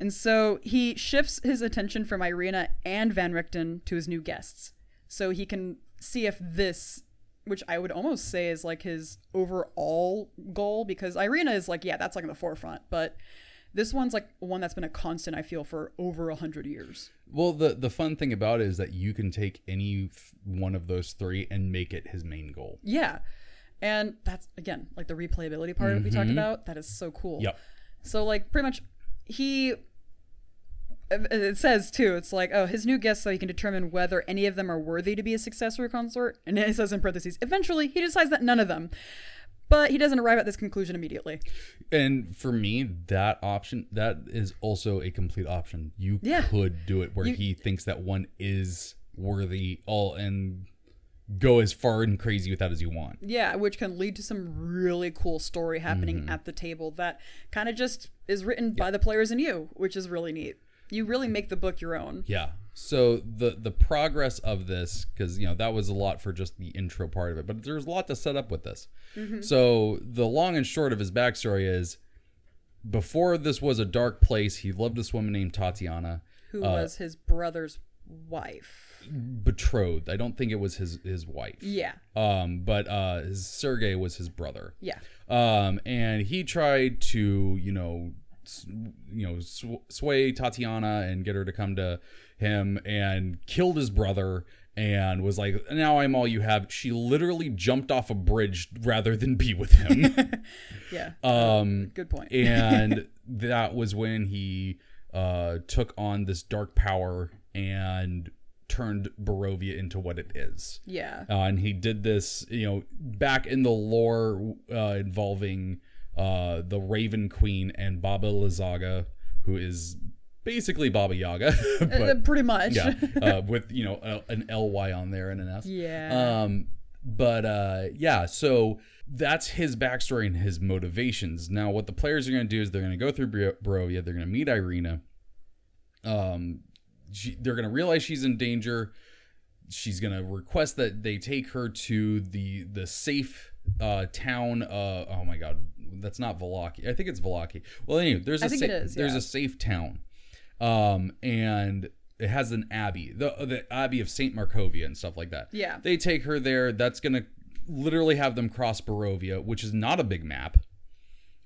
And so he shifts his attention from Ireena and Van Richten to his new guests. So he can see if this, which I would almost say is like his overall goal, because Ireena is like, yeah, that's like in the forefront. But this one's like one that's been a constant, I feel, for over a hundred years. Well, the the fun thing about it is that you can take any f- one of those three and make it his main goal. Yeah. And that's again like the replayability part we talked mm-hmm. about. That is so cool. Yep. So like pretty much he it says too, it's like, oh, his new guests so he can determine whether any of them are worthy to be a successor or consort. And it says in parentheses, eventually he decides that none of them. But he doesn't arrive at this conclusion immediately. And for me, that option that is also a complete option. You Yeah. could do it where You- he thinks that one is worthy all and go as far and crazy with that as you want. Yeah, which can lead to some really cool story happening Mm-hmm. at the table that kind of just is written by the players and you, which is really neat. You really make the book your own. Yeah. So the the progress of this, because you know that was a lot for just the intro part of it, but there's a lot to set up with this. So the long and short of his backstory is, before this was a dark place, he loved this woman named Tatiana, Who Uh, was his brother's wife? betrothed. I don't think it was his his wife. Yeah, Um, but uh, his Sergei was his brother. yeah, Um, and he tried to, you know, you know, sw- sway Tatiana and get her to come to him, and killed his brother. And was like, now I'm all you have. She literally jumped off a bridge rather than be with him. yeah. um, Good point. and that was when he uh, took on this dark power and turned Barovia into what it is. yeah, Uh, and he did this, you know, back in the lore uh, involving uh, the Raven Queen and Baba Lysaga, who is basically Baba Yaga, Uh, pretty much. yeah, uh, with you know a, an ly on there and an s. Yeah. Um, but uh, yeah, so that's his backstory and his motivations. Now, what the players are going to do is they're going to go through Bro- Barovia, they're going to meet Ireena. Um, she, they're going to realize she's in danger. She's going to request that they take her to the the safe uh, town. Uh, oh my God, that's not Vallaki. I think it's Vallaki. Well, anyway, there's a I think sa- is, there's a safe town, um, and it has an abbey, the the abbey of Saint Markovia and stuff like that. Yeah. they take her there. That's gonna literally have them cross Barovia, which is not a big map.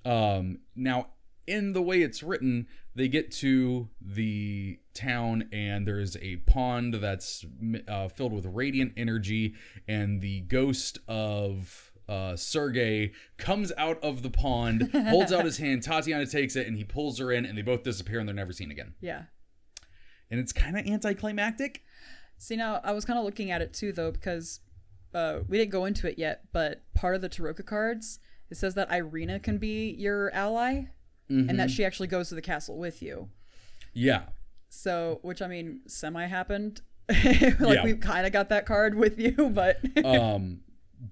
Um, now, in the way it's written, they get to the town and there's a pond that's uh, filled with radiant energy, and the ghost of uh, Sergei comes out of the pond, holds out his hand. Tatiana takes it, and he pulls her in, and they both disappear, and they're never seen again. yeah. And it's kind of anticlimactic. See, now I was kind of looking at it too, though, because uh, we didn't go into it yet, but part of the Tarokka cards, it says that Ireena can be your ally and that she actually goes to the castle with you. Yeah, So, which I mean, semi happened. like Yeah. we kind of got that card with you, but um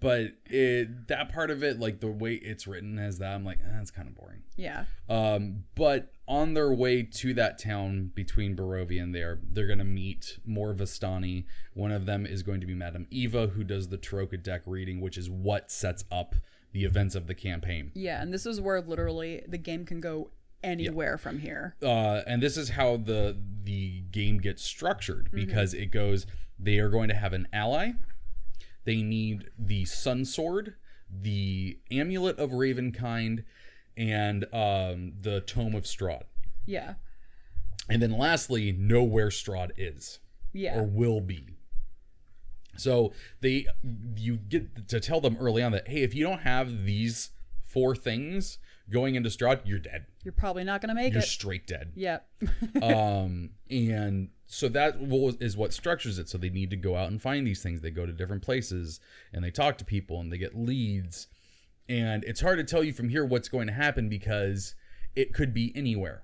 but it that part of it like the way it's written as that i'm like eh, that's kind of boring. Yeah, um but on their way to that town between barovia and there they're going to meet more vistani. One of them is going to be madame eva who does the tarokka deck reading which is what sets up the events of the campaign. Yeah, and this is where literally the game can go anywhere from here. uh, and this is how the the game gets structured because it goes they are going to have an ally they need the sun sword the amulet of ravenkind and um, the tome of strahd. Yeah, and then lastly know where strahd is. Yeah, or will be. So they you get to tell them early on that hey if you don't have these four things going into strahd you're dead. You're probably not gonna make it. you're straight dead. Yep. um and so that was- is what structures it. So they need to go out and find these things. They go to different places and they talk to people and they get leads. And it's hard to tell you from here what's going to happen because it could be anywhere.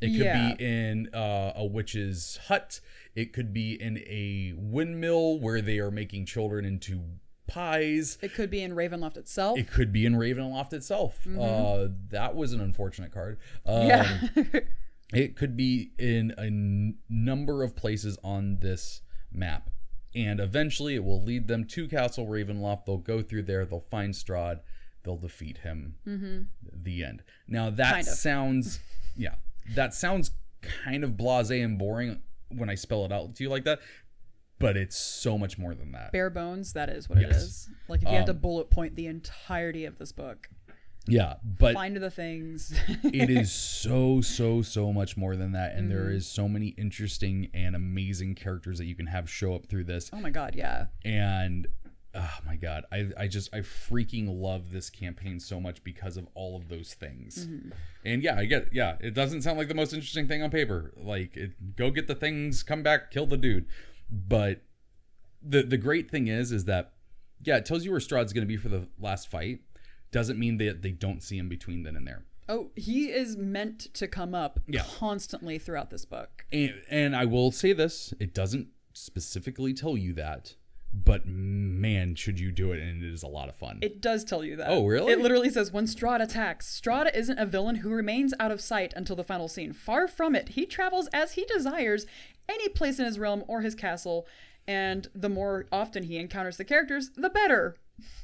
It could Yeah. be in uh, a witch's hut. It could be in a windmill where they are making children into pies it could be in Ravenloft itself. it could be in ravenloft itself uh, that was an unfortunate card um, yeah, it could be in a n- number of places on this map. And eventually it will lead them to Castle Ravenloft. They'll go through there, they'll find Strahd, they'll defeat him. Mm-hmm. The end. Now that Kind of. sounds, yeah, that sounds kind of blase and boring when I spell it out to you like that, but it's so much more than that. bare bones. That is what it Yes. is. Like if you had to Um, bullet point the entirety of this book, Yeah, but find the things. it is so so so much more than that and Mm-hmm. there is so many interesting and amazing characters that you can have show up through this oh my god, yeah. and oh my god i i just i freaking love this campaign so much because of all of those things Mm-hmm. and yeah i get yeah it doesn't sound like the most interesting thing on paper like it, go get the things come back kill the dude but the the great thing is is that yeah it tells you where strahd's going to be for the last fight doesn't mean that they don't see him between then and there. Oh, he is meant to come up Yeah. constantly throughout this book. And, and I will say this: it doesn't specifically tell you that, but man, should you do it, and it is a lot of fun. It does tell you that. Oh, really? It literally says when Strahd attacks, Strahd isn't a villain who remains out of sight until the final scene. Far from it, he travels as he desires, any place in his realm or his castle, and the more often he encounters the characters, the better.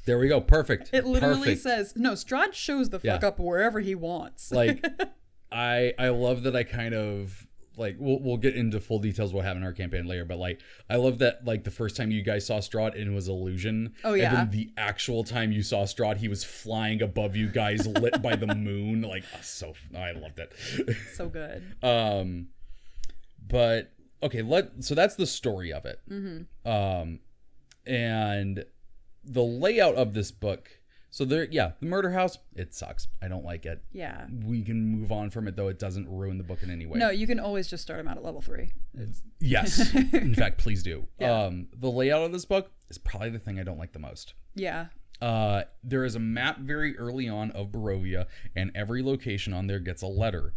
there we go. Perfect. It literally Perfect. says no. Strahd shows the fuck Yeah. up wherever he wants. like I I love that I kind of like we'll we'll get into full details what happened in our campaign later, but like I love that like the first time you guys saw Strahd it was illusion. Oh, yeah. And then the actual time you saw Strahd, he was flying above you guys lit by the moon. Like oh, so I loved it. so good. um but okay, let so that's the story of it. Mm-hmm. Um and the layout of this book. So there yeah, the murder house, it sucks. I don't like it Yeah. we can move on from it though it doesn't ruin the book in any way No, you can always just start them out at level three. It's, yes in fact please do Yeah. um the layout of this book is probably the thing i don't like the most yeah. uh there is a map very early on of barovia and every location on there gets a letter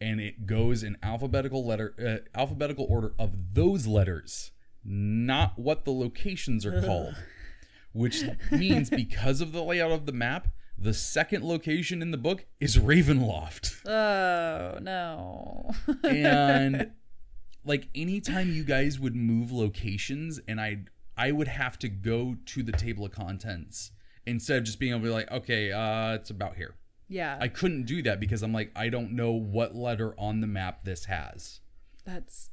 and it goes in alphabetical letter uh, alphabetical order of those letters not what the locations are called. Which means because of the layout of the map the second location in the book is ravenloft. Oh no. and like anytime you guys would move locations and i i would have to go to the table of contents instead of just being able to be like okay uh it's about here yeah. i couldn't do that because i'm like i don't know what letter on the map this has that's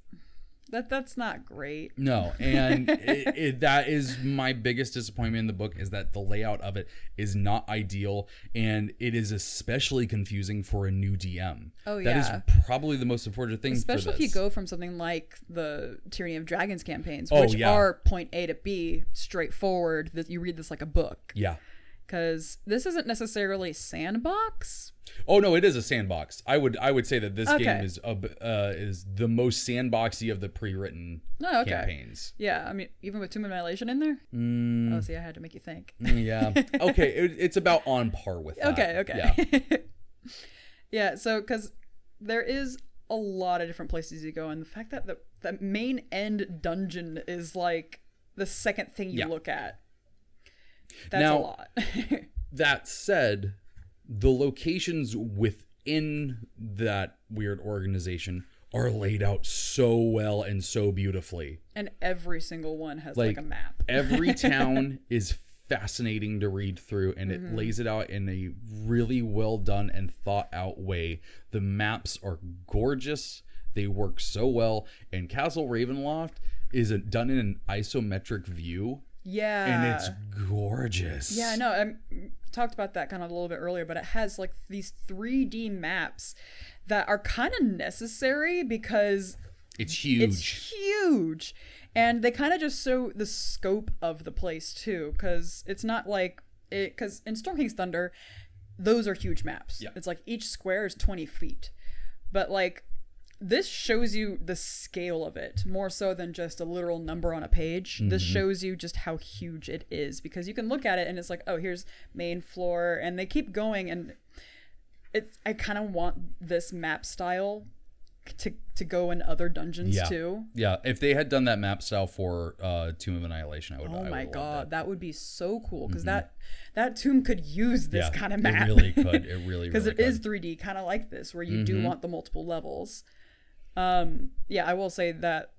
that. That's not great. no and it, it, that is my biggest disappointment in the book is that the layout of it is not ideal and it is especially confusing for a new dm Oh, yeah, that is probably the most important thing for Especially if you go from something like the Tyranny of Dragons campaigns, Oh, which yeah. are point A to B, straightforward, that you read this like a book. yeah Because this isn't necessarily sandbox. Oh no, it is a sandbox. I would I would say that this Okay. game is a, uh, is the most sandboxy of the pre-written Oh, okay. campaigns. Yeah, I mean, even with Tomb Annihilation in there. Mm, Oh, see, I had to make you think. yeah. Okay, it, it's about on par with that. okay, okay. Yeah. Yeah, so because there is a lot of different places you go, and the fact that the, the main end dungeon is like the second thing you Yeah. look at. That's Now- a lot. That said, the locations within that weird organization are laid out so well and so beautifully. and every single one has like, Like, a map. Every town is fascinating to read through and Mm-hmm. it lays it out in a really well done and thought out way. The maps are gorgeous. They work so well and Castle Ravenloft is a, done in an isometric view Yeah. and it's gorgeous. Yeah, no, I um, talked about that kind of a little bit earlier, but it has like these 3D maps that are kind of necessary because It's huge. it's huge. And they kind of just show the scope of the place too, because it's not like it. Because in Storm King's Thunder, those are huge maps. Yeah. It's like each square is twenty feet, but like this shows you the scale of it more so than just a literal number on a page. This Mm-hmm. shows you just how huge it is because you can look at it and it's like, oh, here's main floor, and they keep going and it's. I kind of want this map style to to go in other dungeons Yeah. too. Yeah, if they had done that map style for uh, Tomb of Annihilation, I would. I Oh would my god, that. would be so cool because Mhm. that that tomb could use this Yeah, kind of map. It really could. It really, really could. because really it is could. 3D, kind of like this, where you do Mhm. want the multiple levels. Um, yeah, I will say that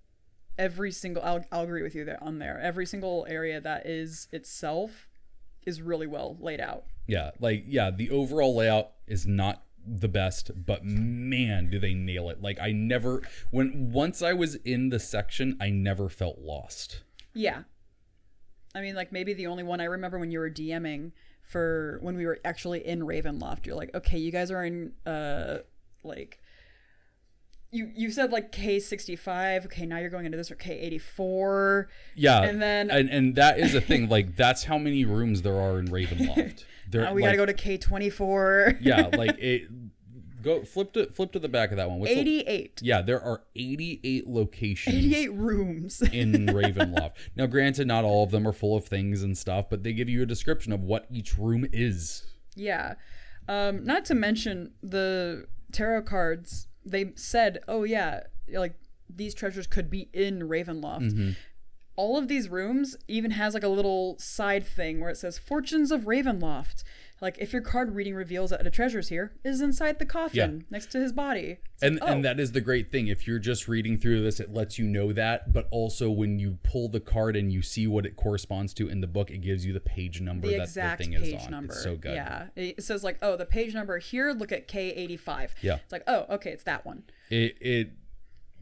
every single I'll, I'll agree with you there on there. Every single area that is itself is really well laid out. Yeah, like yeah, the overall layout is not the best, but man, do they nail it. Like I never when once I was in the section, I never felt lost. Yeah. I mean, like maybe the only one I remember when you were DMing for when we were actually in Ravenloft, you're like, okay, you guys are in uh like you you said like K sixty five, okay, now you're going into this or K eighty four. Yeah. And then- and, and that is a thing like that's how many rooms there are in Ravenloft. There Now we like, gotta go to K twenty four. Yeah, like it go flip to flip to the back of that one. What's the- Eighty eight. yeah, there are 88 locations. Eighty eight rooms. in Ravenloft. Now, granted, not all of them are full of things and stuff, but they give you a description of what each room is. Yeah. Um, not to mention the tarot cards. They said, "Oh yeah, like these treasures could be in Ravenloft." Mm-hmm. All of these rooms even has like a little side thing where it says "Fortunes of Ravenloft." Like if your card reading reveals that a treasure's here, is inside the coffin next to his body. It's and like, oh, and that is the great thing if you're just reading through this it lets you know that but also when you pull the card and you see what it corresponds to in the book it gives you the page number the that exact the thing page is on number. it's so good Yeah, it says like, oh, the page number here. Look at K eighty five. Yeah. It's like, oh, okay, it's that one. it it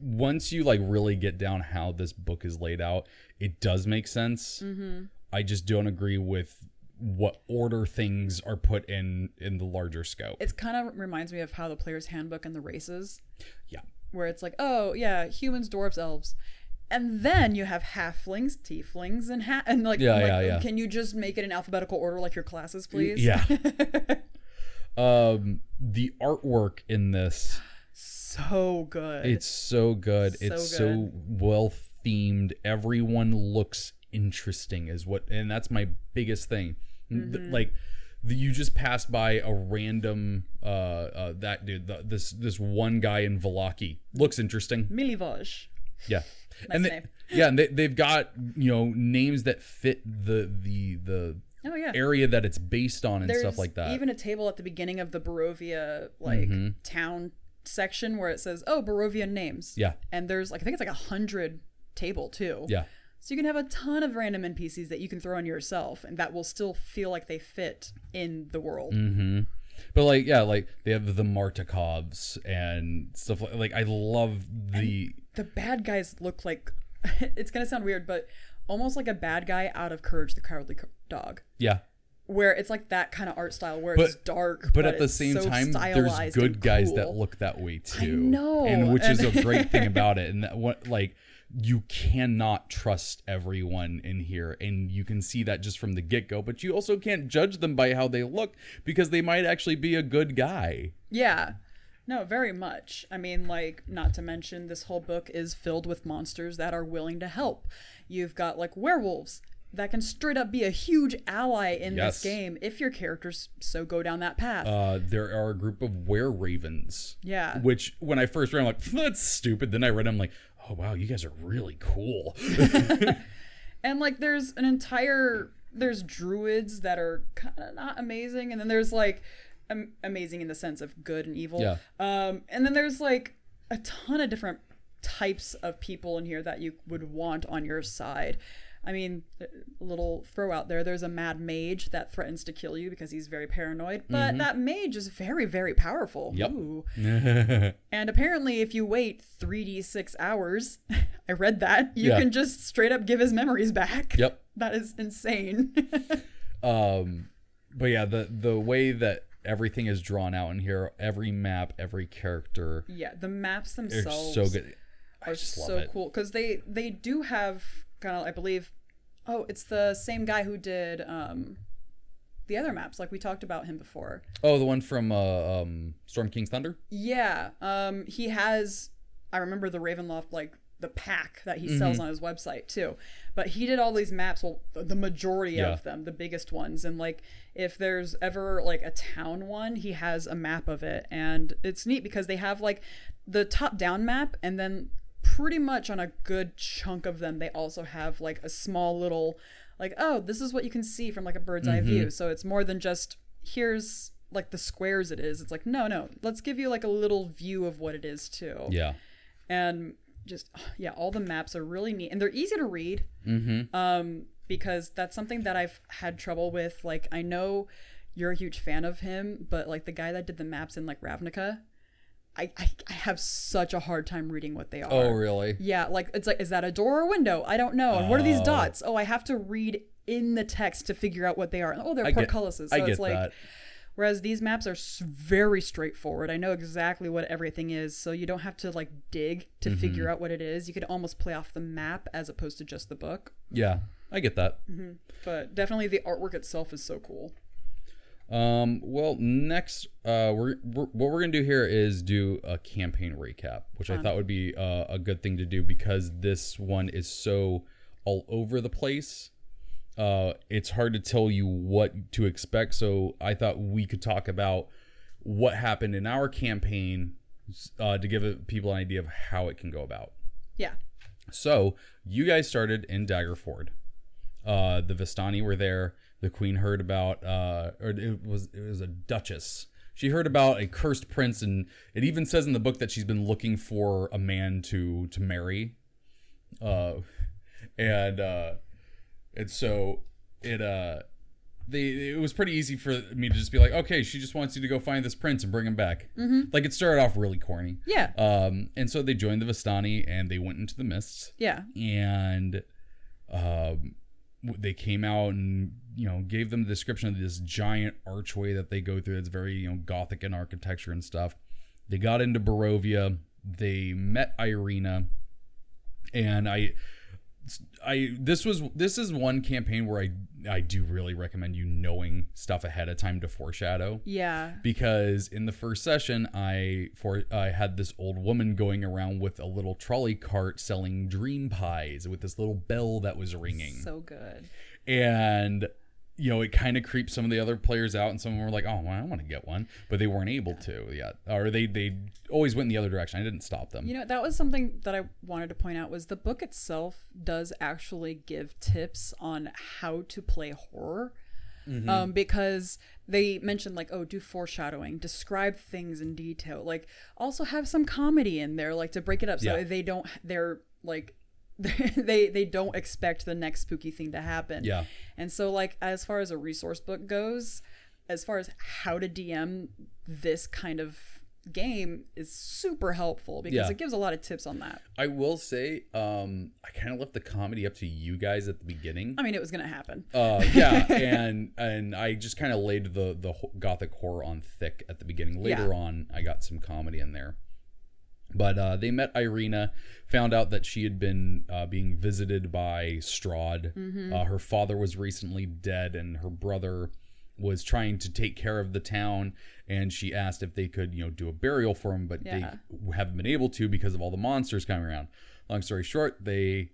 once you like really get down how this book is laid out it does make sense Mm-hmm. i just don't agree with what order things are put in in the larger scope It's kind of reminds me of how the player's handbook and the races, yeah where it's like, oh yeah, humans, dwarves, elves, and then you have halflings, tieflings, and ha- and like, Yeah, like, yeah, yeah. Can you just make it in alphabetical order like your classes, please? yeah um the artwork in this so good. It's so good. So it's so well themed. Everyone looks interesting, is what, and that's my biggest thing. Mm-hmm. like, the, you just passed by a random uh, uh that dude. The, this this one guy in Vallaki looks interesting. Milivoj. Yeah, and they, name. yeah, and they, they've got you know names that fit the the the Oh yeah. area that it's based on and There's stuff like that. Mm-hmm. Even a table at the beginning of the Barovia like town section where it says, "Oh, Barovian names." yeah, And there's like I think it's like a hundred table too. yeah. So you can have a ton of random NPCs that you can throw in yourself, and that will still feel like they fit in the world. Mm-hmm. But like, yeah, like they have the Martikovs and stuff like. Like I love the. The bad guys look like it's gonna sound weird, but almost like a bad guy out of Courage the Cowardly Dog, yeah, where it's like that kind of art style where But- it's dark, but, at the same so time, there's good and guys that look that way too. know, and which is a great thing about it. And that what like you cannot trust everyone in here, and you can see that just from the get go. But you also can't judge them by how they look because they might actually be a good guy. Yeah. No, very much. I mean, like, not to mention, this whole book is filled with monsters that are willing to help. You've got, like, werewolves that can straight up be a huge ally in Yes. this game if your characters so go down that path. Uh, there are a group of were ravens. yeah. Which when I first read, I'm like, that's stupid. Then I read, I'm like, oh wow, you guys are really cool. And, like, there's an entire. There's druids that are kind of not amazing. And then there's, like, am- amazing in the sense of good and evil. Yeah. Um, and then there's, like, a ton of different types of people in here that you would want on your side. I mean, a little throw out there. There's a mad mage that threatens to kill you because he's very paranoid, but that mage is very, very powerful. Yep. Ooh. And apparently, if you wait 3d6 hours, I read that, you Yeah. can just straight up give his memories back. yep. That is insane. Um, but yeah, the the way that everything is drawn out in here, every map, every character, yeah, the maps themselves so good. I are just love so it. cool because they they do have kind of I believe oh it's the same guy who did um the other maps like we talked about him before Oh, the one from uh, um, Storm King's Thunder. yeah um he has I remember the Ravenloft like the pack that he sells Mm-hmm. on his website too but he did all these maps well the- majority Yeah. of them the biggest ones and like if there's ever like a town one he has a map of it and it's neat because they have like the top down map and then pretty much on a good chunk of them they also have like a small little like oh this is what you can see from like a bird's eye Mm-hmm. view so it's more than just here's like the squares it is it's like no no let's give you like a little view of what it is too Yeah. and just yeah all the maps are really neat and they're easy to read Mm-hmm. um because that's something that i've had trouble with like i know you're a huge fan of him but like the guy that did the maps in like ravnica i i, I have such a hard time reading what they are Oh, really? yeah like it's like is that a door or a window i don't know and what are these Oh. dots oh i have to read in the text to figure out what they are oh they're I get- portcullises so I get it's like that. Whereas these maps are s- very straightforward. I know exactly what everything is, so you don't have to like dig to Mm-hmm. figure out what it is. You could almost play off the map as opposed to just the book. Yeah, I get that. But definitely the artwork itself is so cool. Um, well, next, uh, we're, we're what we're gonna do here is do a campaign recap, which I thought would be uh, a good thing to do because this one is so all over the place. uh, it's hard to tell you what to expect. So I thought we could talk about what happened in our campaign uh, to give people an idea of how it can go about. Yeah. So you guys started in Daggerford. Uh, the Vistani were there. The queen heard about, uh, or it was it was a duchess. She heard about a cursed prince, and it even says in the book that she's been looking for a man to to marry. Uh, and uh, and so it uh, they it was pretty easy for me to just be like, okay, she just wants you to go find this prince and bring him back. Mm-hmm. Like it started off really corny. Yeah. Um, and so they joined the Vistani and they went into the mists Yeah. and um, they came out and you know gave them the description of this giant archway that they go through. It's very you know gothic in architecture and stuff. They got into Barovia. They met Ireena, and I. I this was this is one campaign where I I do really recommend you knowing stuff ahead of time to foreshadow Yeah. because in the first session I for I had this old woman going around with a little trolley cart selling dream pies with this little bell that was ringing So good. and you know it kind of creeped some of the other players out and some of them were like oh well, I want to get one but they weren't able to yet or they they always went in the other direction I didn't stop them You know, that was something that I wanted to point out was the book itself does actually give tips on how to play horror. Um, because they mentioned like, oh, do foreshadowing, describe things in detail, like also have some comedy in there, like to break it up so Yeah. they don't they're like they they don't expect the next spooky thing to happen. Yeah. And so like as far as a resource book goes, as far as how to DM this kind of game is super helpful because Yeah. it gives a lot of tips on that. I will say um I kind of left the comedy up to you guys at the beginning I mean, it was going to happen. Uh, yeah, and and I just kind of laid the the gothic horror on thick at the beginning. Later Yeah. on, I got some comedy in there. But uh, they met Ireena, found out that she had been uh, being visited by Strahd. Mm-hmm. Uh, her father was recently dead, and her brother was trying to take care of the town. And she asked if they could, you know, do a burial for him, but Yeah. they haven't been able to because of all the monsters coming around. Long story short, they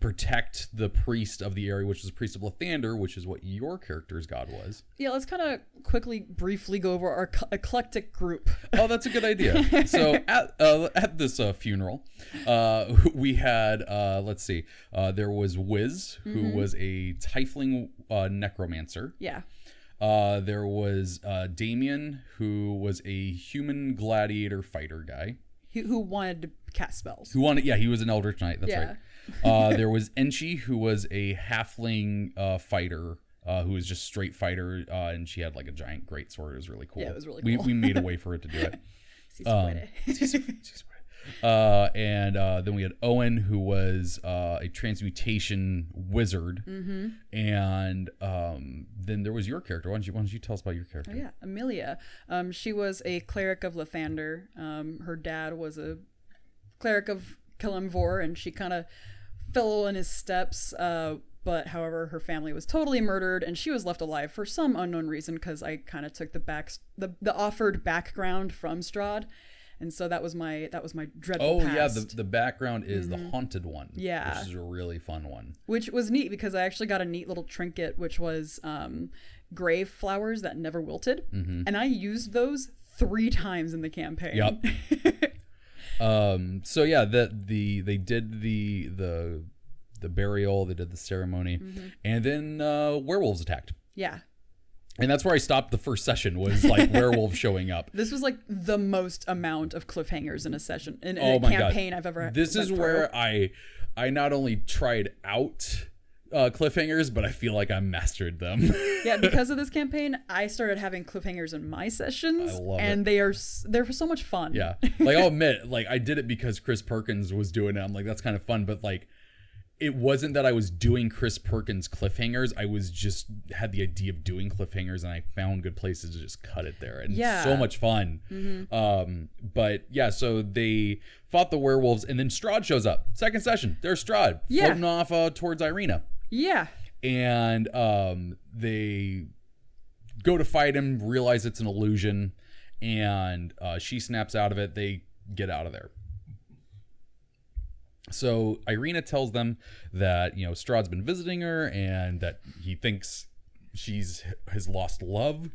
protect the priest of the area, which is the priest of Lathander, which is what your character's god was. Yeah, let's kind of quickly, briefly go over our ec- eclectic group. Oh, that's a good idea. So at uh, at this uh, funeral, uh, we had uh, let's see, uh, there was Wiz, who was a tiefling uh, necromancer. yeah. Uh, there was uh, Damien, who was a human gladiator fighter guy. Who, who wanted to cast spells. Who wanted? Yeah, he was an Eldritch Knight. That's Yeah. right. Uh, there was Enchi, who was a halfling uh, fighter, uh, who was just straight fighter, uh, and she had like a giant great sword. It was really cool. Yeah, it was really cool. we made a way for it to do it. Um. Uh, and uh, then we had Owen, who was uh, a transmutation wizard, Mm-hmm. and um, then there was your character. Why don't you Why don't you tell us about your character? Oh, yeah, Amelia. Um, she was a cleric of Lathander. Um, her dad was a cleric of Kelemvor, and she kind of fell in his steps. Uh, but however, her family was totally murdered, and she was left alive for some unknown reason. Because I kind of took the back the, the offered background from Strahd, and so that was my that was my dreadful Oh past. yeah, the the background is the haunted one. Mm-hmm. Yeah. which is a really fun one. which was neat because I actually got a neat little trinket, which was um, grave flowers that never wilted, and I used those three times in the campaign. Yep. Um, so yeah, the the they did the the the burial, they did the ceremony, Mm-hmm. and then uh, werewolves attacked. yeah. And that's where I stopped the first session was like werewolves showing up. This was like the most amount of cliffhangers in a session in, in Oh a campaign god. I've ever. Had. This is through. where I I not only tried out uh, cliffhangers, but I feel like I mastered them. yeah, because of this campaign, I started having cliffhangers in my sessions, I love and they are they're so much fun. yeah. Like I'll admit, like I did it because Chris Perkins was doing it. I'm like, that's kind of fun, but like it wasn't that I was doing Chris Perkins cliffhangers. I was just had the idea of doing cliffhangers and I found good places to just cut it there. And Yeah. so much fun. Um, but yeah, so they fought the werewolves and then Strahd shows up. Second session. There's Strahd Yeah. floating off uh, towards Ireena. yeah, and um, they go to fight him, realize it's an illusion, and uh, she snaps out of it. They get out of there. So Ireena tells them that you know Strahd's been visiting her and that he thinks she's his lost love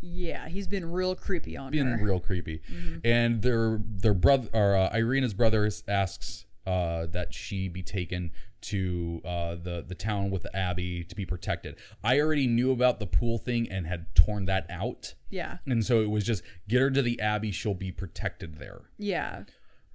Yeah, he's been real creepy on being her. real creepy. And their their brother or uh, Ireena's brother asks uh, that she be taken to uh, the the town with the abbey to be protected. I already knew about the pool thing and had torn that out, yeah, and so it was just get her to the abbey. She'll be protected there. yeah,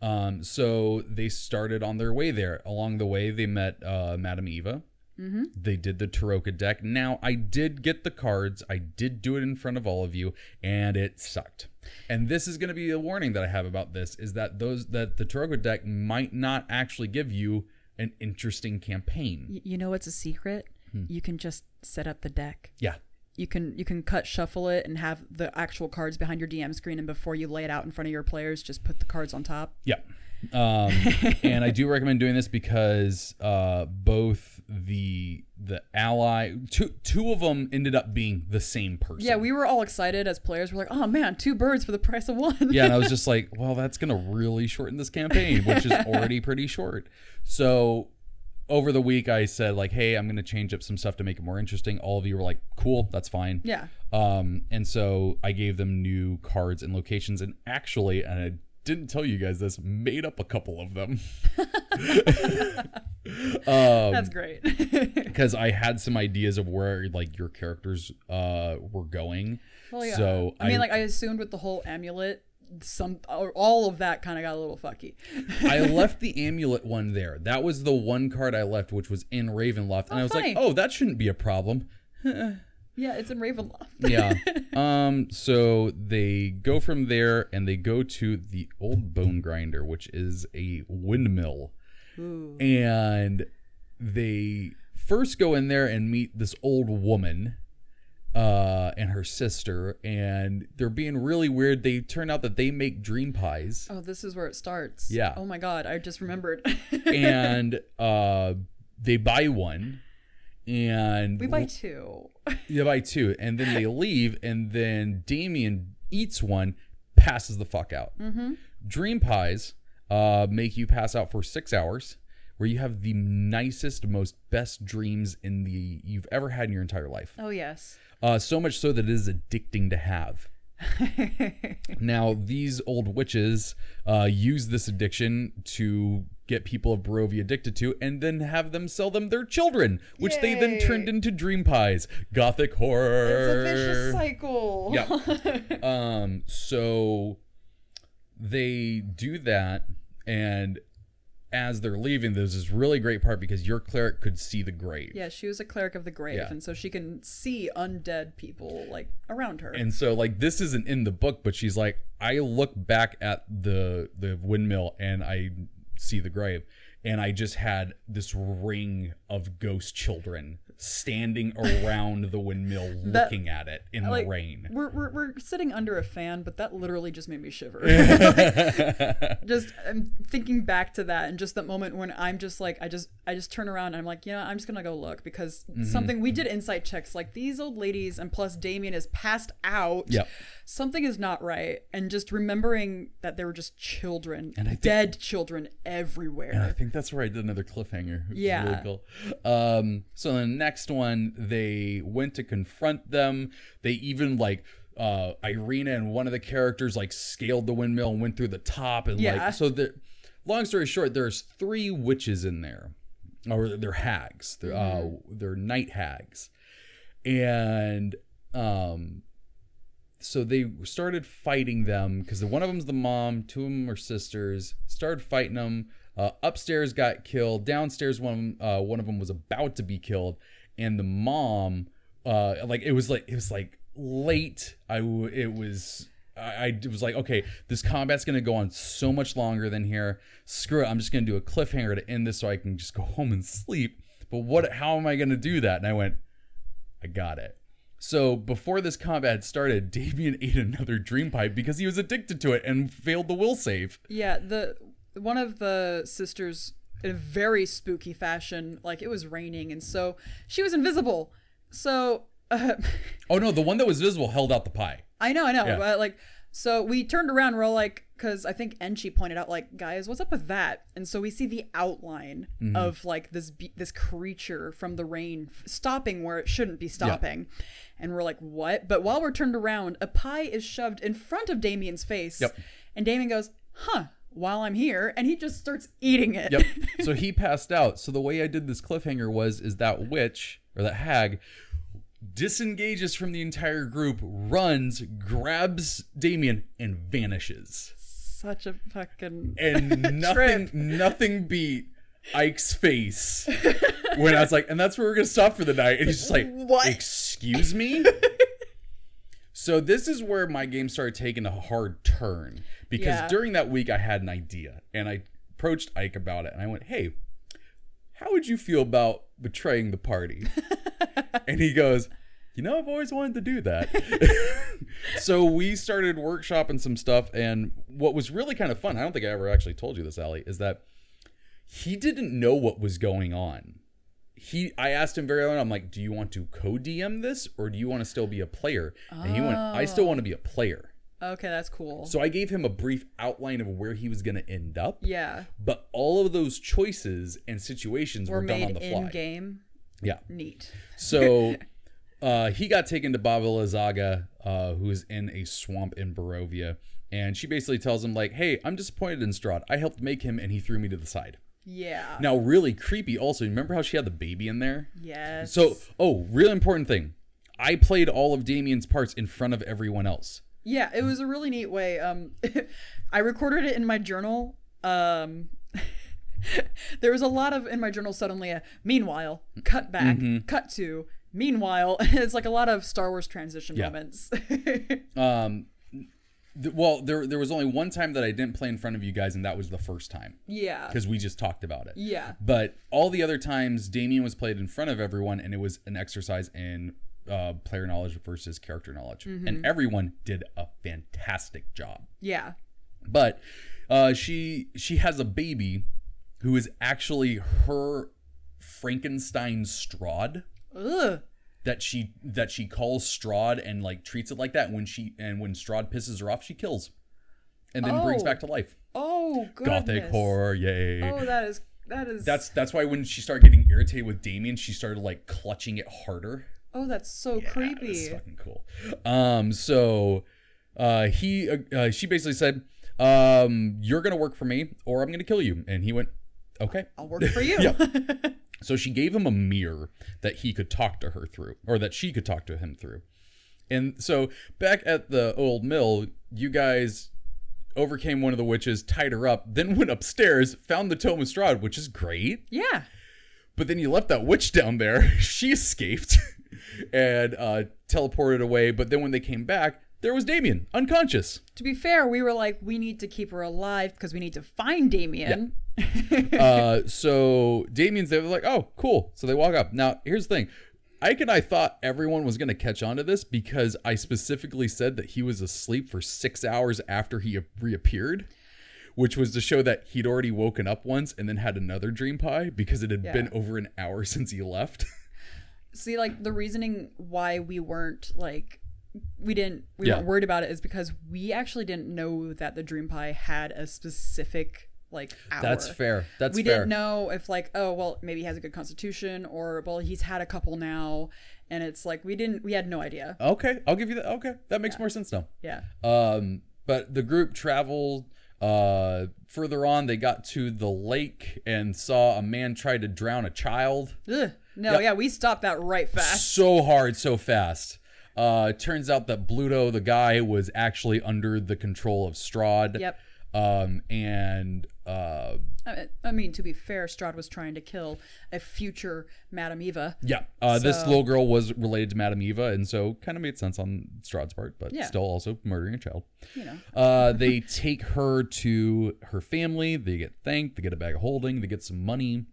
Um, so they started on their way there. Along the way, they met uh, Madame Eva. Mm-hmm. They did the Tarokka deck. Now, I did get the cards. I did do it in front of all of you, and it sucked. And this is going to be a warning that I have about this: is that those that the Tarokka deck might not actually give you an interesting campaign. Y- you know what's a secret? Hmm. You can just set up the deck. Yeah, You can you can cut shuffle it and have the actual cards behind your DM screen, and before you lay it out in front of your players, just put the cards on top. yeah. Um, and I do recommend doing this because uh, both the the ally two two of them ended up being the same person. Yeah, we were all excited as players. We're like, oh man, two birds for the price of one. yeah, and I was just like, well, that's gonna really shorten this campaign, which is already pretty short. So over the week, I said like, hey, I'm gonna change up some stuff to make it more interesting. All of you were like, cool, that's fine. yeah. Um, and so I gave them new cards and locations, and actually, and I didn't tell you guys this, made up a couple of them. um, That's great. because I had some ideas of where like your characters uh were going. well, yeah. So I mean, like I assumed with the whole amulet, some or all of that kind of got a little fucky. I left the amulet one there. That was the one card I left, which was in Ravenloft, and I was fine. like, "Oh, that shouldn't be a problem." yeah, it's in Ravenloft. Yeah. um. So they go from there, and they go to the old bone grinder, which is a windmill, Ooh. and they first go in there and meet this old woman. Uh, and her sister, and they're being really weird. They turn out that they make dream pies. Oh, this is where it starts. Yeah. Oh my god, I just remembered. and uh, they buy one, and we buy two. they buy two, and then they leave, and then Damien eats one, passes the fuck out. Mm-hmm. Dream pies uh, make you pass out for six hours, where you have the nicest, most best dreams in the you've ever had in your entire life. Oh yes. Uh, so much so that it is addicting to have. Now, these old witches uh, use this addiction to get people of Barovia addicted to and then have them sell them their children, which they then turned into dream pies. Gothic horror. It's a vicious cycle. Yeah. um, so they do that, and as they're leaving, there's this really great part because your cleric could see the grave. Yeah, she was a cleric of the grave, Yeah. and so she can see undead people like around her. And so like this isn't in the book, but she's like, I look back at the the windmill and I see the grave. And I just had this ring of ghost children standing around the windmill That- looking at it in like, the rain. We're, we're, we're sitting under a fan, but that literally just made me shiver. just I'm thinking back to that and just that moment when I'm just like I just I just turn around and I'm like, you know, I'm just gonna go look because Mm-hmm. something we did insight checks like these old ladies and plus Damien is passed out. Yep. Something is not right. And just remembering that there were just children, And think- dead children everywhere. And I think that's where I did another cliffhanger. Yeah. really cool. Um, so the next one, they went to confront them. They even like uh, Ireena and one of the characters like scaled the windmill and went through the top and Yeah. like so. The long story short, there's three witches in there, or they're hags. They're uh, they're night hags, and um, so they started fighting them because one of them's the mom, two of them are sisters. Started fighting them. Uh, upstairs got killed. Downstairs, one uh, one of them was about to be killed, and the mom, uh, like it was like it was like late. I w- it was. I, I was like, okay, this combat's gonna go on so much longer than here. Screw it, I'm just gonna do a cliffhanger to end this so I can just go home and sleep. But what? How am I gonna do that? And I went, I got it. So before this combat started, Damien ate another dream pipe because he was addicted to it and failed the will save. Yeah, the one of the sisters in a very spooky fashion, like it was raining, and so she was invisible. So uh, Oh no, the one that was visible held out the pie. I know, I know, Yeah. but like So we turned around. We're all like, because I think Enchi pointed out, like, guys, what's up with that? And so we see the outline Mm-hmm. of like this be- this creature from the rain f- stopping where it shouldn't be stopping, and we're like, what? But while we're turned around, a pie is shoved in front of Damien's face, Yep. and Damien goes, huh? While I'm here, and he just starts eating it. Yep. so he passed out. So the way I did this cliffhanger was is that witch or that hag disengages from the entire group, runs, grabs Damien, and vanishes. Such a fucking And nothing nothing beat Ike's face when I was like, and that's where we're gonna stop for the night. And he's just like, What? Excuse me? So this is where my game started taking a hard turn. Because Yeah. during that week I had an idea and I approached Ike about it and I went, Hey, how would you feel about betraying the party? and he goes, You know, I've always wanted to do that. so we started workshopping some stuff. And what was really kind of fun, I don't think I ever actually told you this, Allie, is that he didn't know what was going on. He, I asked him very early on, I'm like, do you want to co DM this or do you want to still be a player? And he went, I still want to be a player. okay, that's cool. So I gave him a brief outline of where he was going to end up, yeah, but all of those choices and situations we're were done on the fly. game. Yeah. Neat. So uh, he got taken to Baba Lysaga, uh, who is in a swamp in Barovia. And she basically tells him, like, hey, I'm disappointed in Strahd. I helped make him and he threw me to the side. Yeah. Now, really creepy also, remember how she had the baby in there? Yes. So, oh, really important thing. I played all of Damien's parts in front of everyone else. yeah, it was a really neat way. Um, I recorded it in my journal. Um, there was a lot of in my journal suddenly. A, meanwhile, cut back, Mm-hmm. cut to. Meanwhile, it's like a lot of Star Wars transition Yeah. moments. Um, th- well, there there was only one time that I didn't play in front of you guys, and that was the first time yeah. because we just talked about it. Yeah. But all the other times, Damien was played in front of everyone, and it was an exercise in uh, player knowledge versus character knowledge, and everyone did a fantastic job. Yeah. But uh, she she has a baby who is actually her Frankenstein Strahd Ugh. That she that she calls Strahd and like treats it like that. When she and when Strahd pisses her off, she kills, and then brings Oh. back to life. Oh, goodness. Gothic horror, yay! Oh, that is that is. That's that's why when she started getting irritated with Damien, she started like clutching it harder. Oh, that's so It's creepy. That's fucking cool. Um, so uh, he uh, uh, she basically said, um, "You're gonna work for me, or I'm gonna kill you." And he went, "Okay." I'll work for you. Yeah. So she gave him a mirror that he could talk to her through, or that she could talk to him through. And so back at the old mill, you guys overcame one of the witches, tied her up, then went upstairs, found the Tome of Strahd, which is great. yeah. But then you left that witch down there. She escaped and uh, teleported away. But then when they came back, there was Damien, unconscious. To be fair, we were like, we need to keep her alive because we need to find Damien. uh, so Damien's there. They're like, oh, cool. So they walk up. Now, here's the thing. Ike and I thought everyone was going to catch on to this because I specifically said that he was asleep for six hours after he reappeared, which was to show that he'd already woken up once and then had another dream pie because it had Yeah. been over an hour since he left. See, like the reasoning why we weren't like we didn't we Yeah. weren't worried about it is because we actually didn't know that the dream pie had a specific like hour. That's fair. That's fair. we fair. didn't know if like oh well maybe he has a good constitution or well he's had a couple now and it's like we didn't we had no idea Okay, I'll give you that. Okay, that makes more sense now. yeah Um, but the group traveled uh, further on. They got to the lake and saw a man try to drown a child. Ugh. no yeah we stopped that right fast So hard, so fast. Uh, turns out that Bluto, the guy, was actually under the control of Strahd. yep Um, and uh, I mean, I mean to be fair Strahd was trying to kill a future Madame Eva yeah, uh, this So- little girl was related to Madame Eva, and so kind of made sense on Strahd's part, but Yeah. still also murdering a child. you know Uh, they take her to her family. They get thanked. They get a bag of holding. They get some money.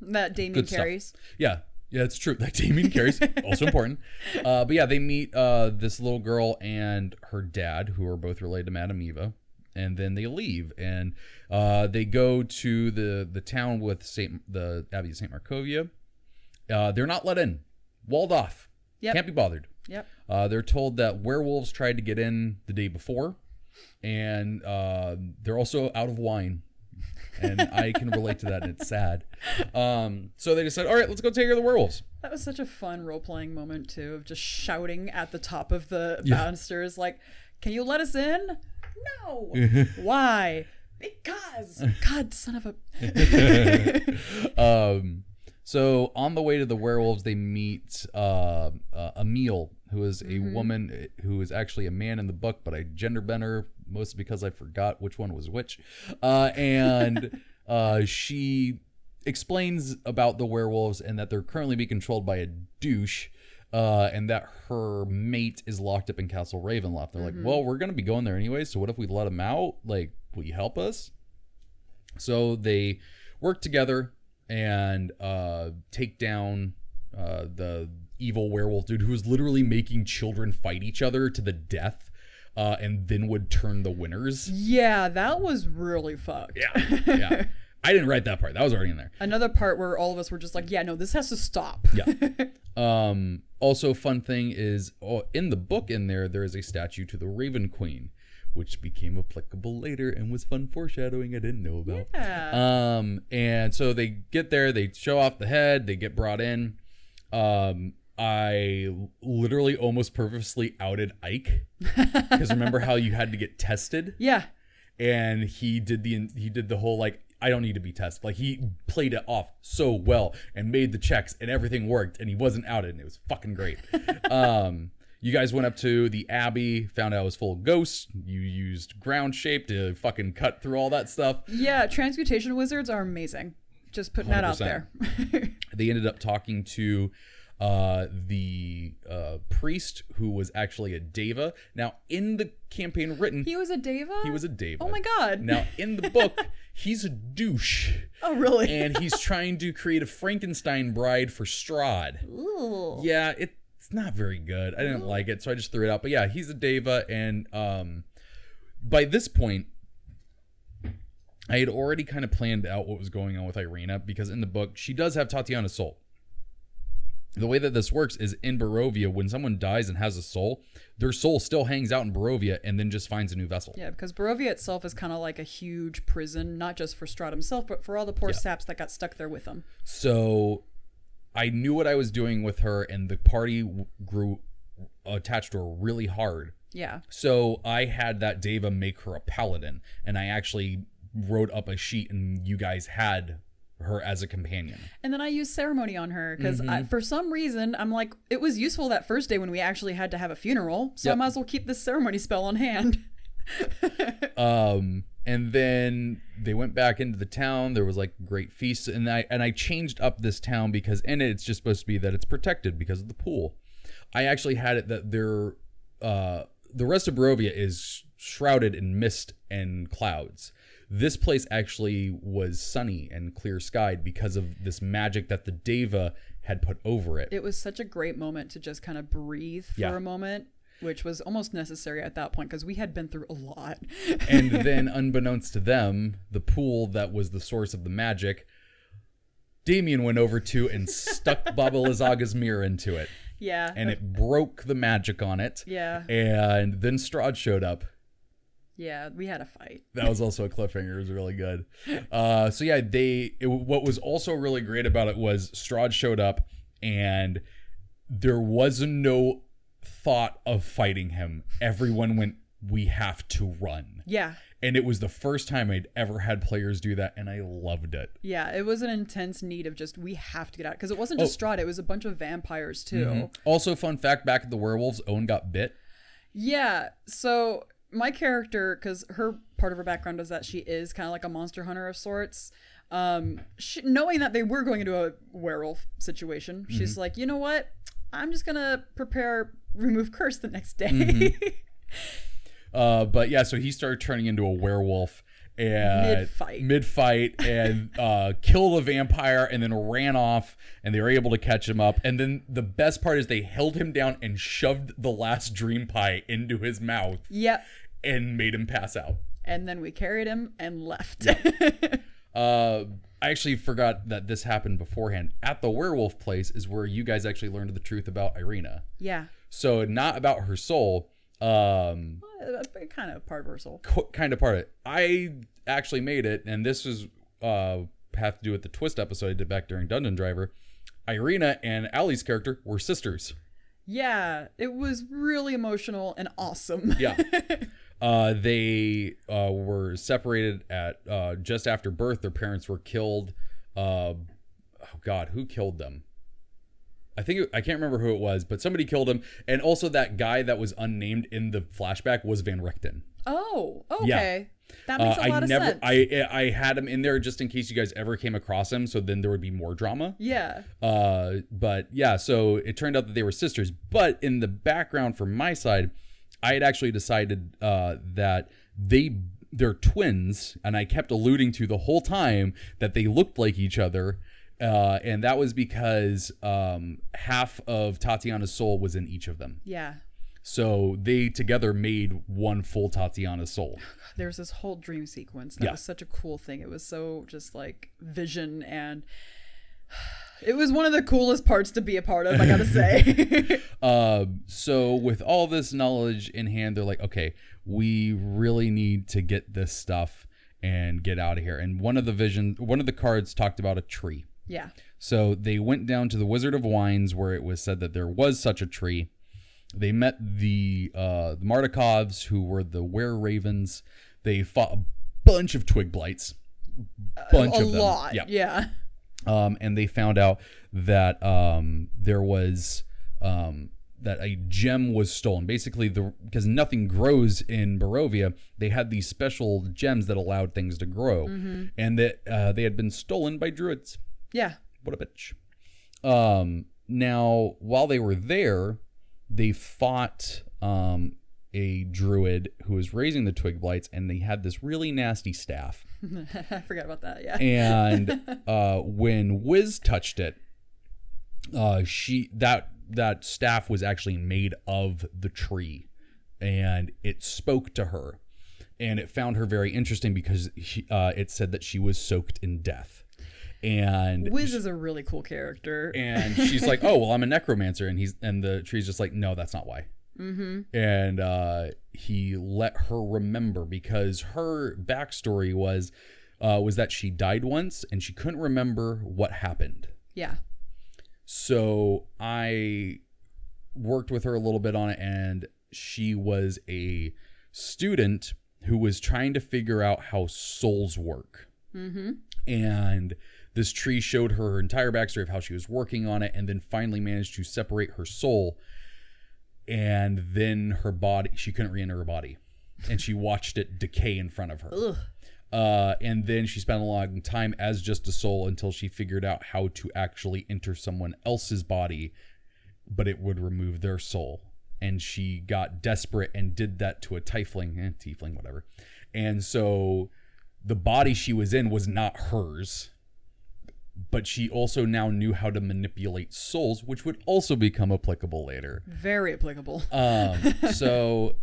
that Damien Good stuff. carries Yeah, yeah, it's true. That Damien carries also important. Uh, but yeah, they meet uh, this little girl and her dad, who are both related to Madame Eva, and then they leave and uh, they go to the the town with Saint the Abbey of Saint Markovia. Uh, they're not let in, walled off. Yep. Can't be bothered. yep Uh, they're told that werewolves tried to get in the day before, and uh, they're also out of wine. and I can relate to that, and it's sad. Um, so they just said, all right, let's go take care of the werewolves. That was such a fun role playing moment too, of just shouting at the top of the Yeah. banisters, like, "Can you let us in?" No. Why? Because God, son of a. um, so on the way to the werewolves, they meet uh, uh, Emil, who is a woman uh, who is actually a man in the book, but I gender bent her mostly because I forgot which one was which. Uh, and uh, she explains about the werewolves and that they're currently being controlled by a douche. Uh, and that her mate is locked up in Castle Ravenloft. They're like, well, we're gonna be going there anyway, so what if we let him out? Like, will you help us? So they work together and uh, take down uh, the evil werewolf dude who was literally making children fight each other to the death, uh, and then would turn the winners. Yeah, that was really fucked. Yeah, yeah. I didn't write that part. That was already in there. Another part where all of us were just like, "Yeah, no, this has to stop." Yeah. Um, also, fun thing is, oh, in the book, in there, there is a statue to the Raven Queen, which became applicable later and was fun foreshadowing I didn't know about. Yeah. Um, and so they get there, they show off the head, they get brought in. Um, I literally almost purposely outed Ike because remember how you had to get tested, yeah. and he did the he did the whole like I don't need to be tested. Like he played it off so well and made the checks and everything worked and he wasn't outed and it was fucking great. um, you guys went up to the Abbey, found out it was full of ghosts. You used ground shape to fucking cut through all that stuff. Yeah, transmutation wizards are amazing. Just putting that out there. They ended up talking to uh, the uh, priest who was actually a deva. Now, in the campaign written, he was a deva. he was a deva. Oh my god. Now, in the book, he's a douche. Oh really? and he's trying to create a Frankenstein bride for Strahd. Ooh. Yeah, it, it's not very good. I didn't like it, so I just threw it out. But yeah, he's a Deva, and um, by this point, I had already kind of planned out what was going on with Ireena because in the book, she does have Tatiana's soul. The way that this works is in Barovia, when someone dies and has a soul, their soul still hangs out in Barovia and then just finds a new vessel. Yeah, because Barovia itself is kind of like a huge prison, not just for Strahd himself, but for all the poor saps that got stuck there with him. So I knew what I was doing with her, and the party w- grew attached to her really hard. Yeah. So I had that Deva make her a paladin, and I actually wrote up a sheet, and you guys had her as a companion. And then I used ceremony on her because Mm-hmm. for some reason I'm like, it was useful that first day when we actually had to have a funeral, so I might as well keep this ceremony spell on hand. Um, and then they went back into the town. There was like great feasts, and I and I changed up this town because in it it's just supposed to be that it's protected because of the pool. I actually had it that there, uh, the rest of Barovia is shrouded in mist and clouds. This place actually was sunny and clear skied because of this magic that the Deva had put over it. it was such a great moment to just kind of breathe for Yeah. a moment, which was almost necessary at that point because we had been through a lot. and then unbeknownst to them the pool that was the source of the magic damien went over to and stuck baba lysaga's mirror into it yeah. and it broke the magic on it yeah. and then strahd showed up Yeah. We had a fight. that was also a cliffhanger it was really good uh, so yeah they it, what was also really great about it was strahd showed up and there was no thought of fighting him everyone went we have to run Yeah. and it was the first time I'd ever had players do that, and I loved it. Yeah, it was an intense need of just we have to get out because it wasn't just Strahd; it was a bunch of vampires too. Also, fun fact: back at the werewolves, Owen got bit. Yeah, so my character, because her part of her background is that she is kind of like a monster hunter of sorts. Um, she, knowing that they were going into a werewolf situation, she's like, you know what? I'm just gonna prepare remove curse the next day. Uh, but yeah, so he started turning into a werewolf and Mid-fight. mid-fight, and uh, killed a vampire, and then ran off, and they were able to catch him up. And then the best part is they held him down and shoved the last dream pie into his mouth yep. And made him pass out. And then we carried him and left. Uh, I actually forgot that this happened beforehand. At the werewolf place is where you guys actually learned the truth about Ireena. yeah. So not about her soul. Um, kind of part of her soul. kind of part of it. I actually made it, and this was uh have to do with the twist episode I did back during Dungeon Driver. Ireena and Allie's character were sisters. Yeah, it was really emotional and awesome. Yeah. Uh, they uh, were separated at uh, just after birth. Their parents were killed. Uh, oh God, who killed them? I think it, I can't remember who it was, but somebody killed him. And also, that guy that was unnamed in the flashback was Van Richten. oh, okay. That makes Uh, a lot I of never, sense. I I had him in there just in case you guys ever came across him, so then there would be more drama. yeah. Uh, but yeah, so it turned out that they were sisters. But in the background from my side, I had actually decided uh, that they they're twins, and I kept alluding to the whole time that they looked like each other. Uh, and that was because um, half of Tatiana's soul was in each of them. Yeah. So they together made one full Tatiana soul. There was this whole dream sequence that Yeah. was such a cool thing. It was so just like vision and it was one of the coolest parts to be a part of, I gotta say. Uh, so with all this knowledge in hand, they're like, okay, we really need to get this stuff and get out of here. And one of the vision, one of the cards talked about a tree. yeah. So they went down to the Wizard of Wines, where it was said that there was such a tree. They met the uh, the Martikovs, who were the Were Ravens. They fought a bunch of twig blights, bunch a of them. lot. Yeah Yeah. Um, and they found out that um, there was um, that a gem was stolen. Basically, the because nothing grows in Barovia, they had these special gems that allowed things to grow, and that uh, they had been stolen by druids. Yeah. What a bitch. Um, now, while they were there, they fought um, a druid who was raising the twig blights, and they had this really nasty staff. I forgot about that. Yeah. and uh, when Wiz touched it, uh, she that that staff was actually made of the tree, and it spoke to her, and it found her very interesting because she, uh, it said that she was soaked in death, and Wiz is a really cool character. and she's like, "Oh well, I'm a necromancer," and he's and the tree's just like, "No, that's not why." Mm-hmm. And uh, he let her remember because her backstory was uh, was that she died once and she couldn't remember what happened. yeah. So I worked with her a little bit on it, and she was a student who was trying to figure out how souls work. Mm-hmm. And this tree showed her her entire backstory of how she was working on it, and then finally managed to separate her soul. And then her body, she couldn't re enter her body. And she watched it decay in front of her. Uh, and then she spent a long time as just a soul until she figured out how to actually enter someone else's body, but it would remove their soul. And she got desperate and did that to a tiefling, eh, tiefling, whatever. And so the body she was in was not hers, but she also now knew how to manipulate souls, which would also become applicable later. Very applicable. Um, so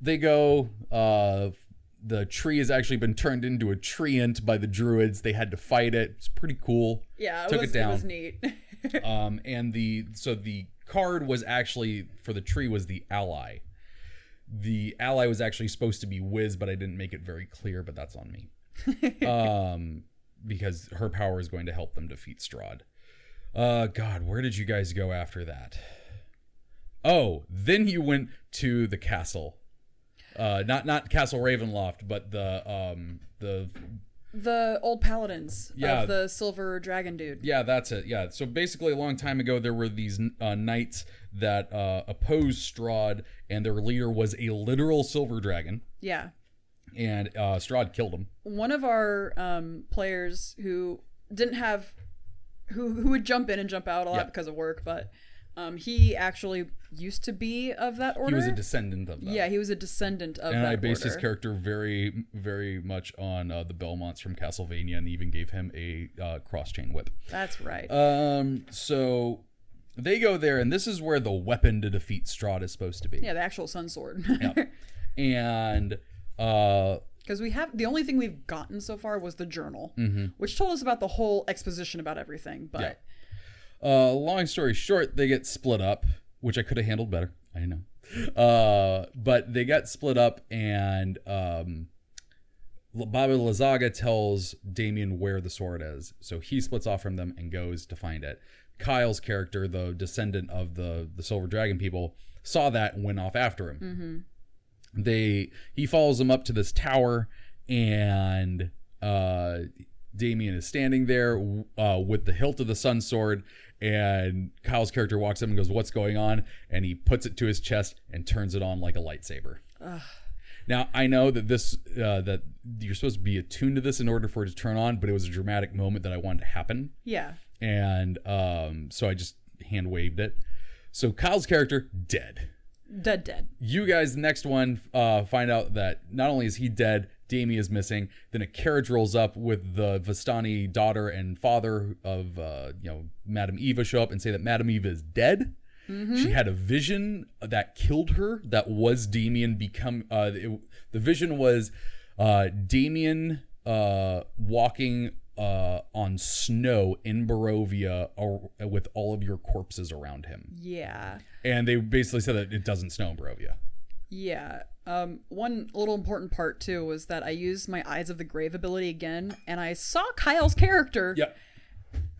they go. Uh, the tree has actually been turned into a treant by the druids. They had to fight it. It's pretty cool. yeah. It took was, it down. It was neat. Um, and the so the card was actually for the tree was the ally. The ally was actually supposed to be Wiz, but I didn't make it very clear. But that's on me. um, because her power is going to help them defeat Strahd. Uh, God, where did you guys go after that? Oh, then you went to the castle. Uh, not not Castle Ravenloft, but the um the the old paladins Yeah. of the silver dragon dude. Yeah, that's it. Yeah. So basically, a long time ago, there were these uh, knights that uh, opposed Strahd, and their leader was a literal silver dragon, Yeah. And uh, Strahd killed him. One of our um, players who didn't have who who would jump in and jump out a lot Yeah. because of work, but um, he actually used to be of that order. He was a descendant of that. yeah, he was a descendant of And I based his character very, very much on uh, the Belmonts from Castlevania, and even gave him a uh, cross chain whip. That's right. Um, so they go there, and this is where the weapon to defeat Strahd is supposed to be. yeah, the actual sun sword. Yeah. And uh, Because we have the only thing we've gotten so far was the journal, Mm-hmm. which told us about the whole exposition about everything. But Uh, long story short, they get split up, which I could have handled better. I know. Uh, but they got split up, and um, Baba Lysaga tells Damien where the sword is. So he splits off from them and goes to find it. Kyle's character, the descendant of the the Silver Dragon people, saw that and went off after him. They he follows them up to this tower, and uh, Damien is standing there uh, with the hilt of the sun sword. And Kyle's character walks up and goes, "What's going on?" And he puts it to his chest and turns it on like a lightsaber. Now I know that this uh, that you're supposed to be attuned to this in order for it to turn on, but it was a dramatic moment that I wanted to happen, Yeah. and um, so I just hand waved it. So Kyle's character dead. Dead, dead. You guys, the next one, uh, find out that not only is he dead, Damien is missing. Then a carriage rolls up with the Vistani daughter and father of uh, you know Madame Eva show up and say that Madame Eva is dead. She had a vision that killed her. That was Damien become. Uh, it- the vision was uh, Damien uh, walking uh, on snow in Barovia or, with all of your corpses around him. Yeah. And they basically said that it doesn't snow in Barovia. Yeah. Um, one little important part too was that I used my Eyes of the Grave ability again, and I saw Kyle's character, Yep.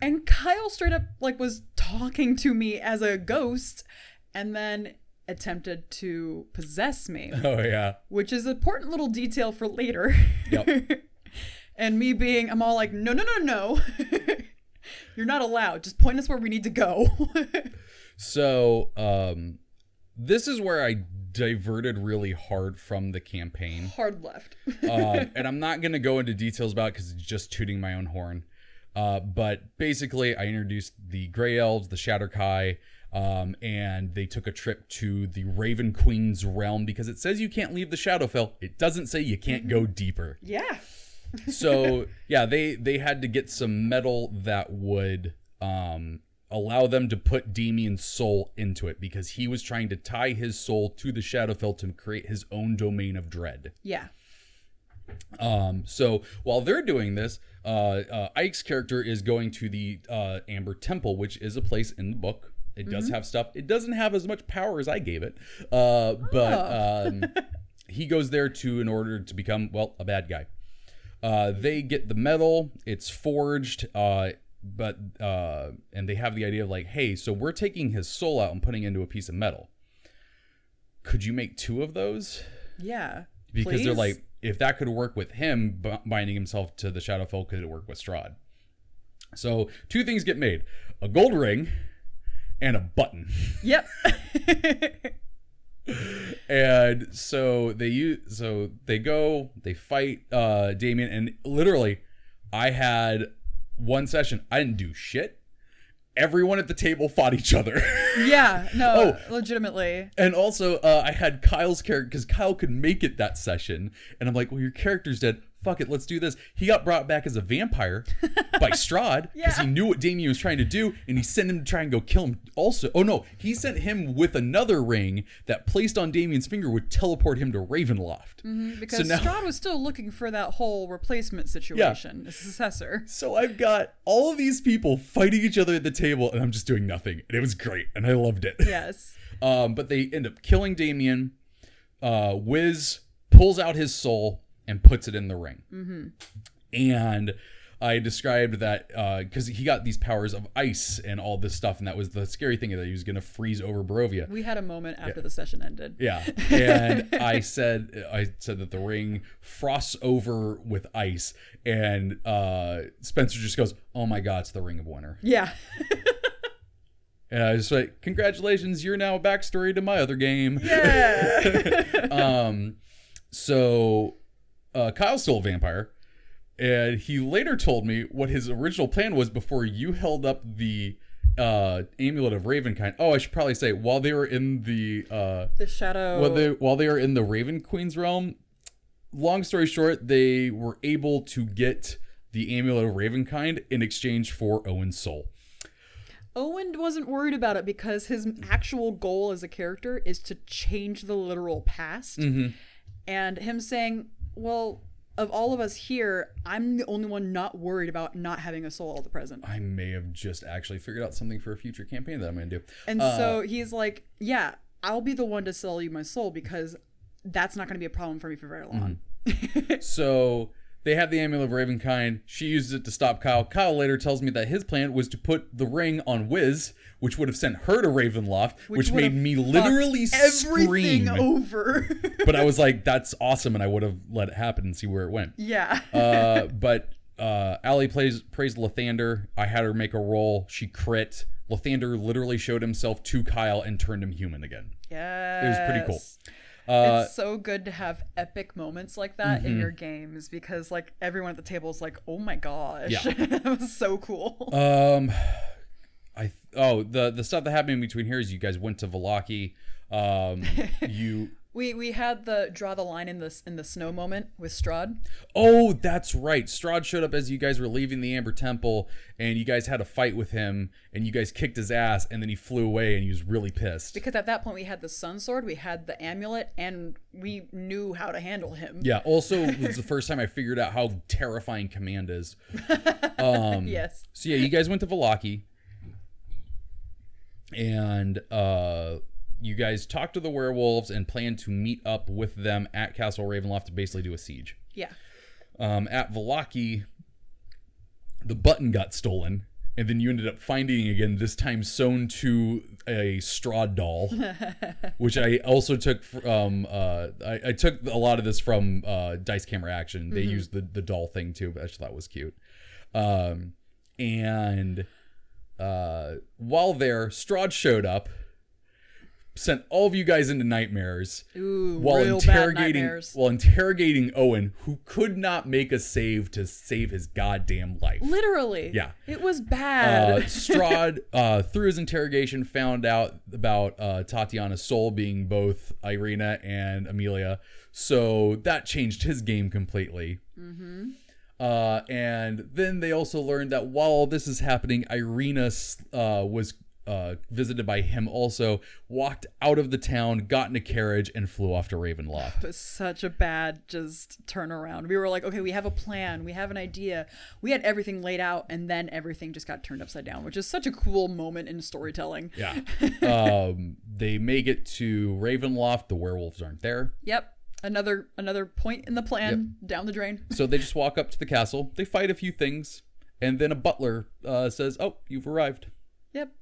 and Kyle straight up like was talking to me as a ghost, and then attempted to possess me, Oh yeah. which is an important little detail for later. Yep. and me being, I'm all like, no, no, no, no. You're not allowed. Just point us where we need to go. So um, this is where I diverted really hard from the campaign, Hard left. um, and I'm not going to go into details about because it's just tooting my own horn. Uh, but basically, I introduced the Grey Elves, the Shatterkai, um, and they took a trip to the Raven Queen's realm because it says you can't leave the Shadowfell. It doesn't say you can't go deeper. yeah. So yeah, they they had to get some metal that would um, allow them to put Damien's soul into it because he was trying to tie his soul to the Shadowfell to create his own domain of dread. Yeah. Um, so while they're doing this, uh, uh, Ike's character is going to the uh, Amber Temple, which is a place in the book. It does have stuff. It doesn't have as much power as I gave it, uh, but um, he goes there to in order to become well a bad guy. Uh, they get the metal. It's forged. Uh, but uh, and they have the idea of like, hey, so we're taking his soul out and putting it into a piece of metal. Could you make two of those? Yeah. because they're like if that could work with him b- binding himself to the Shadowfell, could it work with Strahd? So two things get made: a gold ring and a button. Yep. And so they use, so they go, they fight uh, Damien, and literally, I had one session. I didn't do shit. Everyone at the table fought each other. yeah. No, Oh. legitimately. And also, uh, I had Kyle's character because Kyle could make it that session, and I'm like, "Well, your character's dead. Fuck it, let's do this." He got brought back as a vampire by Strahd because he knew what Damien was trying to do, and he sent him to try and go kill him. Also, oh no, he sent him with another ring that placed on Damien's finger would teleport him to Ravenloft. Because now- Strahd was still looking for that whole replacement situation, yeah. a successor. So I've got all of these people fighting each other at the table, and I'm just doing nothing, and it was great, and I loved it. Yes. Um, but they end up killing Damien. Uh, Wiz pulls out his soul and puts it in the ring. Mm-hmm. And I described that because he got these powers of ice and all this stuff, and that was the scary thing that he was going to freeze over Barovia. We had a moment after the session ended. Yeah, and I said I said that the ring frosts over with ice, and uh, Spencer just goes, "Oh my God, it's the Ring of Winter." Yeah. And I was like, "Congratulations, you're now a backstory to my other game." Yeah. um, so uh, Kyle's still a vampire, and he later told me what his original plan was before you held up the uh, amulet of Ravenkind. Oh, I should probably say while they were in the uh, the shadow. while they while they were in the Raven Queen's realm. Long story short, they were able to get the amulet of Ravenkind in exchange for Owen's soul. Owen wasn't worried about it because his actual goal as a character is to change the literal past. Mm-hmm. And him saying, well, of all of us here, I'm the only one not worried about not having a soul all the present. I may have just actually figured out something for a future campaign that I'm going to do. And Uh, so he's like, yeah, I'll be the one to sell you my soul because that's not going to be a problem for me for very long. So they have the amulet of Ravenkind. She uses it to stop Kyle. Kyle later tells me that his plan was to put the ring on Wiz, which would have sent her to Ravenloft, which, would made me literally everything scream. over. but I was like, "That's awesome," and I would have let it happen and see where it went. yeah. Uh, but uh, Allie plays praised Lathander. I had her make a roll. She crit. Lathander literally showed himself to Kyle and turned him human again. yeah. It was pretty cool. Uh, it's so good to have epic moments like that in Mm-hmm. your games because like everyone at the table is like, "Oh my gosh, Yeah. that was so cool." Um, oh the the stuff that happened in between here is you guys went to Vallaki. Um, you we we had the draw the line in this in the snow moment with Strahd oh that's right. Strahd showed up as you guys were leaving the Amber Temple, and you guys had a fight with him, and you guys kicked his ass, and then he flew away, and he was really pissed. because at that point we had the Sun Sword, we had the amulet, and we knew how to handle him. Yeah. Also, it was the first time I figured out how terrifying Command is. Um, Yes. So yeah, you guys went to Vallaki, and uh, you guys talked to the werewolves and plan to meet up with them at Castle Ravenloft to basically do a siege. Yeah. Um, at Vallaki, the button got stolen, and then you ended up finding again. This time sewn to a straw doll, which I also took. From, uh, I, I took a lot of this from uh, Dice Camera Action. They used the the doll thing too, but I just thought was cute. Um, and uh, while there, Strahd showed up, sent all of you guys into nightmares Ooh, while interrogating nightmares. while interrogating Owen, who could not make a save to save his goddamn life. Literally. Yeah. It was Uh, bad. Strahd, uh, through his interrogation, found out about uh, Tatiana's soul being both Ireena and Amelia. So that changed his game completely. Mm-hmm. Uh, and then they also learned that while all this is happening, Ireena uh, was uh, visited by him also, walked out of the town, got in a carriage, and flew off to Ravenloft. it was such a bad just turnaround. We were like, okay, we have a plan, we have an idea, we had everything laid out, and then everything just got turned upside down, which is such a cool moment in storytelling. Yeah. um, they make it to Ravenloft. The werewolves aren't there. Yep. Another another point in the plan down the drain. So they just walk up to the castle. They fight a few things. And then a butler uh, says, Oh, you've arrived. Yep.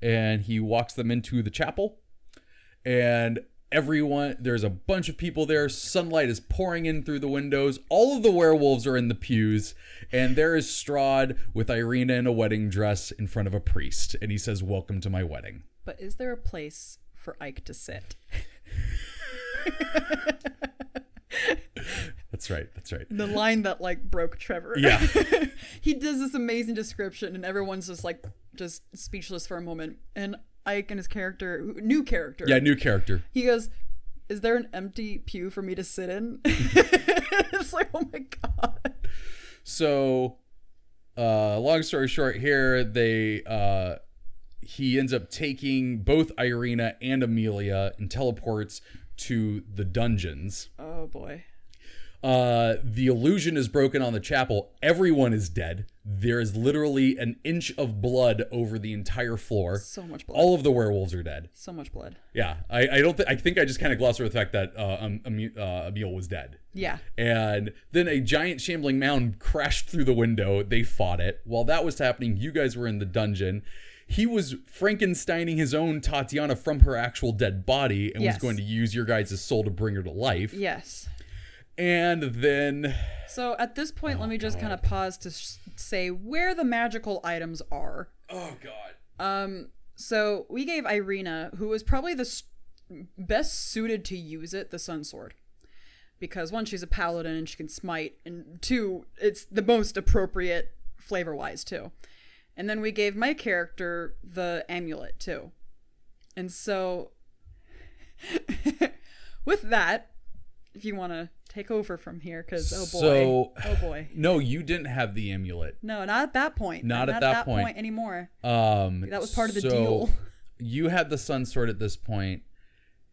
And he walks them into the chapel. And everyone, there's a bunch of people there. Sunlight is pouring in through the windows. All of the werewolves are in the pews. And there is Strahd with Ireena in a wedding dress in front of a priest. And he says, Welcome to my wedding. But is there a place for Ike to sit? That's right. That's right. The line that like broke Trevor. Yeah. he does this amazing description, and everyone's just like just speechless for a moment. And Ike and his character, new character, Yeah, new character. he goes, "Is there an empty pew for me to sit in?" it's like, oh my god. So, uh, long story short, here they uh, he ends up taking both Ireena and Amelia and teleports to the dungeons. Oh boy. Uh, the illusion is broken on the chapel. Everyone is dead. There is literally an inch of blood over the entire floor. So much blood. All of the werewolves are dead. so much blood. Yeah, I, I don't think I think I just kind of glossed over the fact that uh, um, uh, Emil was dead. Yeah. And then a giant shambling mound crashed through the window. They fought it. While that was happening, you guys were in the dungeon. He was Frankensteining his own Tatiana from her actual dead body and Yes. was going to use your guys' soul to bring her to life. Yes. And then, So at this point, let me just Oh, kind of pause to sh- say where the magical items are. oh god, Um, so we gave Ireena, who was probably the s- best suited to use it, the Sun Sword. Because one, she's a paladin and she can smite, and two, it's the most appropriate flavor wise, too. And then we gave my character the amulet, too. And so, with that, if you want to take over from here, because oh boy. So- oh boy. no, you didn't have the amulet. No, not at that point. Not at that point. anymore. Um, That was part of the so deal. You had the sun sword at this point.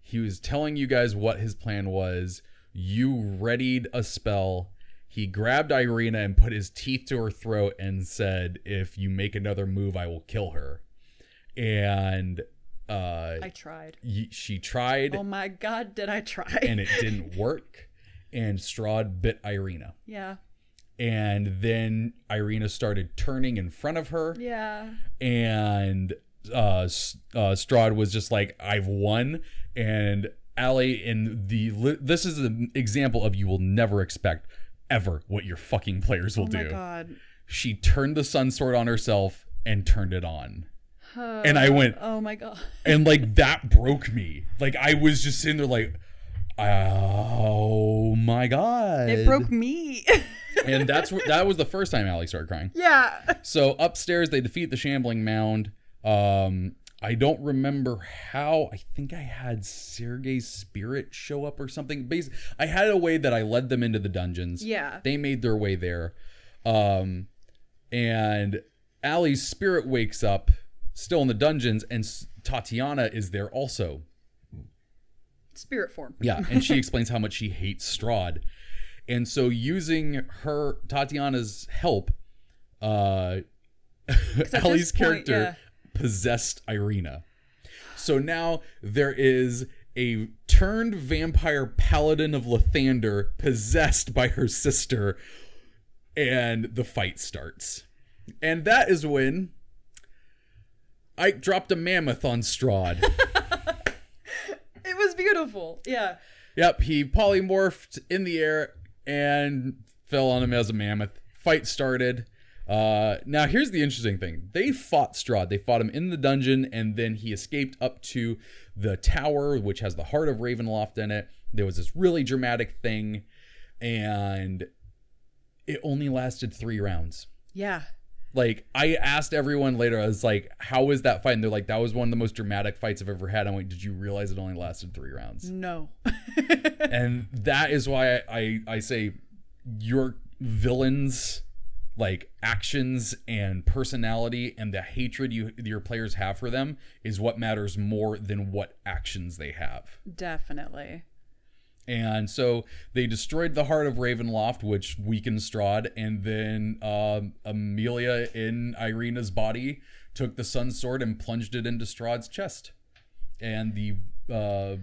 He was telling you guys what his plan was. You readied a spell. He grabbed Ireena and put his teeth to her throat and said, "If you make another move, I will kill her." And uh, I tried. y- she tried Oh my god, did I try? and it didn't work. And Strahd bit Ireena. yeah. And then Ireena started turning in front of her. Yeah. and uh, uh Strahd was just like I've won and Allie in the this is an example of you will never expect ever what your fucking players will Oh my do. god. She turned the sun sword on herself and turned it on. and I went Oh my god. and like that broke me. Like I was just sitting there like oh my god. It broke me. and that's that was the first time Allie started crying. yeah. So upstairs, they defeat the shambling mound. Um, I don't remember how. I think I had Sergei's spirit show up or something. Basically, I had a way that I led them into the dungeons. Yeah. They made their way there. Um, and Allie's spirit wakes up, still in the dungeons, and Tatiana is there also. Spirit form. Yeah, and she explains how much she hates Strahd. And so using her Tatiana's help, uh this point, character yeah. Possessed Ireena. So now there is a turned vampire paladin of Lathander possessed by her sister, and the fight starts. And that is when Ike dropped a mammoth on Strahd. It was beautiful. Yeah. Yep, he polymorphed in the air and fell on him as a mammoth. Fight started. Uh, now here's the interesting thing: they fought Strahd. They fought him in the dungeon, and then he escaped up to the tower, which has the heart of Ravenloft in it. There was this really dramatic thing, and it only lasted three rounds. Yeah. Like I asked everyone later, I was like, "How was that fight?" And they're like, "That was one of the most dramatic fights I've ever had." I'm like, "Did you realize it only lasted three rounds?" No. and that is why I, I I say your villains like actions and personality and the hatred you your players have for them is what matters more than what actions they have. Definitely. And so they destroyed the heart of Ravenloft, which weakened Strahd, and then um, Amelia in Ireena's body took the Sun Sword and plunged it into Strahd's chest. And the uh,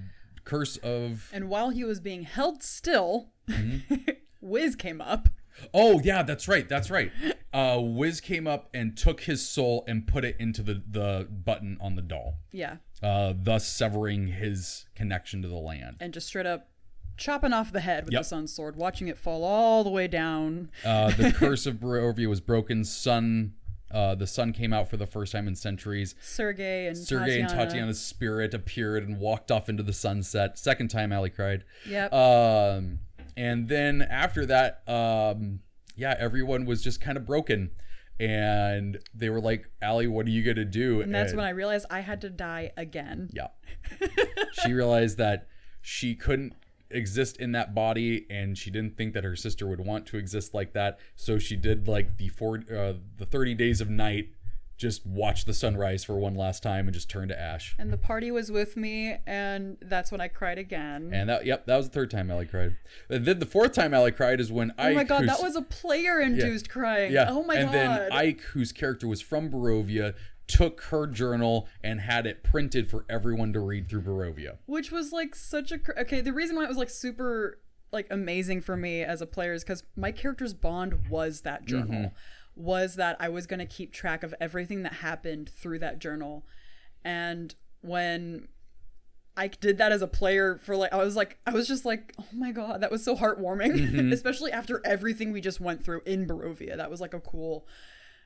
curse of And while he was being held still, Mm-hmm. Wiz came up. Oh yeah, that's right. That's right. Uh, Wiz came up and took his soul and put it into the the button on the doll, Yeah. uh, thus severing his connection to the land. And just straight up chopping off the head with Yep. the sun sword, watching it fall all the way down. Uh, the curse of Barovia was broken. Sun, uh, the sun came out for the first time in centuries. Sergei and Sergei and Tatiana's spirit appeared and walked off into the sunset. Second time Allie cried. Yep. Um, and then after that, um, yeah, everyone was just kind of broken. And they were like, Allie, what are you going to do? and that's when I realized I had to die again. Yeah. she realized that she couldn't exist in that body and she didn't think that her sister would want to exist like that so she did like the four uh, the 30 days of night just watch the sunrise for one last time and just turn to ash And the party was with me, and that's when I cried again. and that yep that was the third time Allie cried and then the fourth time Allie cried is when I oh Ike my god, who's- that was a player induced crying. yeah Oh my and god. And then Ike whose character was from Barovia took her journal and had it printed for everyone to read through Barovia which was like such a cr- okay the reason why it was like super like amazing for me as a player is because my character's bond was that journal Mm-hmm. Was that i was going to keep track of everything that happened through that journal and when i did that as a player for like i was like i was just like oh my god that was so heartwarming Mm-hmm. especially after everything we just went through in barovia that was like a cool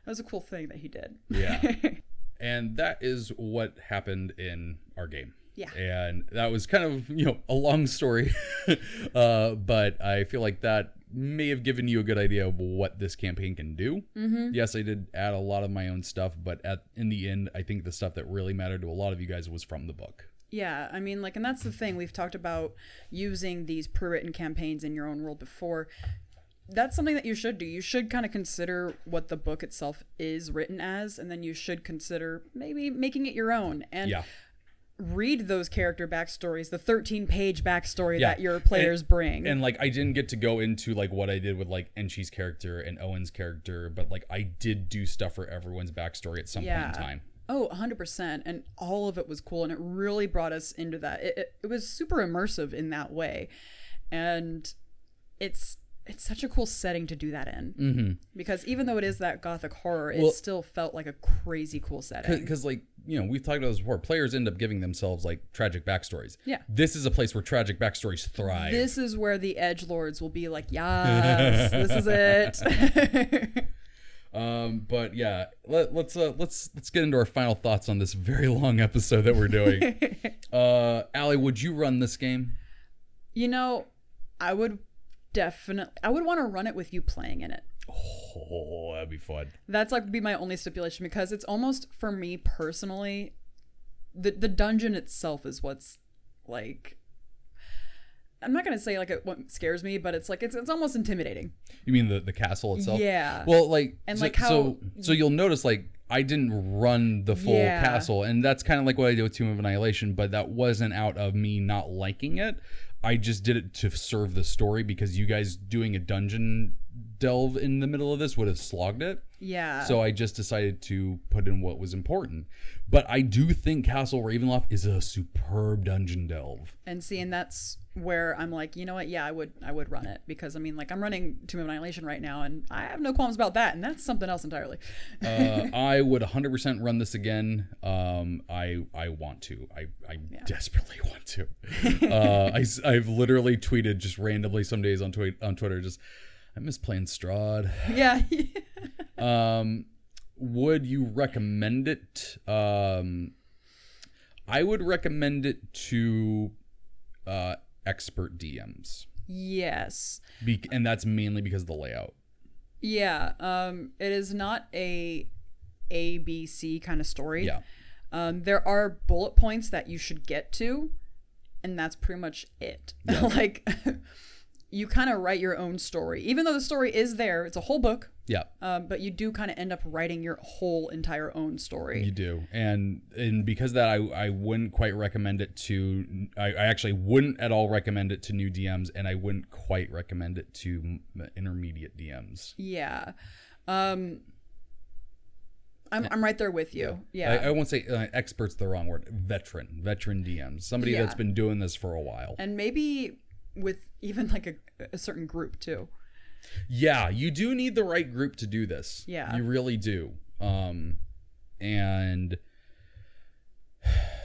that was a cool thing that he did Yeah. and that is what happened in our game. Yeah. And that was kind of, you know, a long story. uh, but I feel like that may have given you a good idea of what this campaign can do. Mm-hmm. Yes, I did add a lot of my own stuff, but at in the end, I think the stuff that really mattered to a lot of you guys was from the book. Yeah, I mean, like, and that's the thing. We've talked about using these pre written campaigns in your own world before. That's something that you should do. You should kind of consider what the book itself is written as, and then you should consider maybe making it your own and Yeah. Read those character backstories, the 13 page backstory Yeah. that your players And- bring. And like I didn't get to go into like what I did with like Enchi's character and Owen's character, but like I did do stuff for everyone's backstory at some point in time. Oh, 100%. And all of it was cool. And it really brought us into that. It, it, it was super immersive in that way. And it's it's such a cool setting to do that in. Mm-hmm. Because even though it is that gothic horror, it Well- still felt like a crazy cool setting. Because, like, you know, we've talked about this before. Players end up giving themselves, like, tragic backstories. Yeah. This is a place where tragic backstories thrive. This is where the edge lords will be like, yes, this is it. Um, but yeah, let, let's uh, let's let's get into our final thoughts on this very long episode that we're doing. uh, Allie, would you run this game? you know, I would definitely, I would want to run it with you playing in it. Oh, that'd be fun. That's like be my only stipulation because it's almost for me personally, the the dungeon itself is what's like. I'm not gonna say like it what scares me, but it's like it's it's almost intimidating. You mean the the castle itself? Yeah. Well, like And, so, like, how- so so you'll notice like I didn't run the full Yeah. castle, and that's kind of like what I did with Tomb of Annihilation, but that wasn't out of me not liking it. I just did it to serve the story because you guys doing a dungeon delve in the middle of this would have slogged it. Yeah. So I just decided to put in what was important. But I do think Castle Ravenloft is a superb dungeon delve. and see, and that's where I'm like, you know what? Yeah, I would I would run it because I mean, like I'm running Tomb of Annihilation right now, and I have no qualms about that, and that's something else entirely. Uh, I would 100% run this again. Um, I I want to. I, I desperately want to. Uh, I, have literally tweeted just randomly some days on, tweet, on Twitter, just, I miss playing Strahd. yeah. Um, would you recommend it? Um, I would recommend it to uh, expert DMs. yes. Be- and that's mainly because of the layout. Yeah. Um, it is not a A B C kind of story. Yeah. Um, there are bullet points that you should get to, and that's pretty much it. like, you kind of write your own story, even though the story is there. It's a whole book, Yeah. um, but you do kind of end up writing your whole entire own story. You do, and and because of that, I I wouldn't quite recommend it to. I, I actually wouldn't at all recommend it to new DMs, and I wouldn't quite recommend it to intermediate DMs. Yeah. Um, I'm, I'm right there with you. Yeah. I, I won't say uh, experts the wrong word. Veteran, veteran DMs, somebody Yeah. that's been doing this for a while. and maybe with even like a, a certain group too. Yeah, you do need the right group to do this. Yeah. you really do. Um, and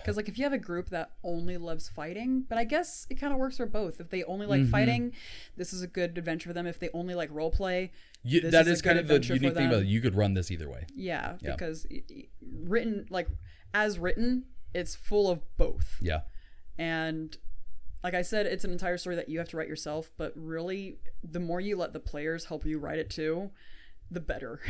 Because like if you have a group that only loves fighting, but I guess it kind of works for both. If they only like fighting, this is a good adventure for them. If they only like role play, you, that is is kind of the unique thing about it. You could run this either way. yeah, Yeah. because written like as written, it's full of both. Yeah. And like I said, it's an entire story that you have to write yourself, but really the more you let the players help you write it too, the better.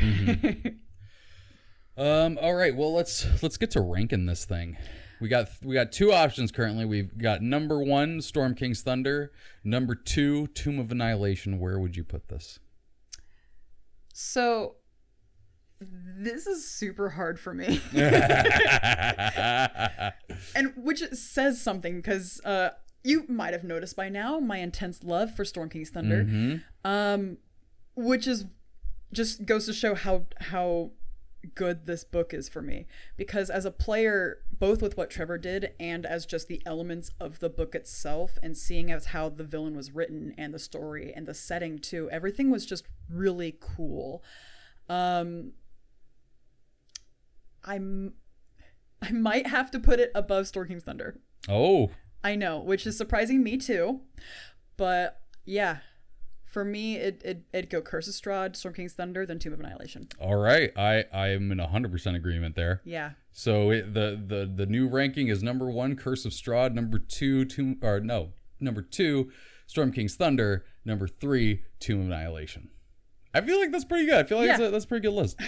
Um. All right. Well, let's let's get to ranking this thing. We got we got two options currently. We've got number one, Storm King's Thunder. Number two, Tomb of Annihilation. Where would you put this? so this is super hard for me. and which says something because uh, you might have noticed by now my intense love for Storm King's Thunder, um, which is just goes to show how how good this book is for me. Because as a player both with what Trevor did and as just the elements of the book itself and seeing as how the villain was written and the story and the setting too everything was just really cool. Um I'm I might have to put it above Storm King's Thunder. Oh, I know, which is surprising me too. But yeah, for me, it, it, it'd go Curse of Strahd, Storm King's Thunder, then Tomb of Annihilation. all right. I I am in hundred percent agreement there. Yeah. So it, the the the new ranking is number one, Curse of Strahd. Number two, Tomb or no, number two, Storm King's Thunder. Number three, Tomb of Annihilation. I feel like that's pretty good. I feel like that's, a, that's a pretty good list.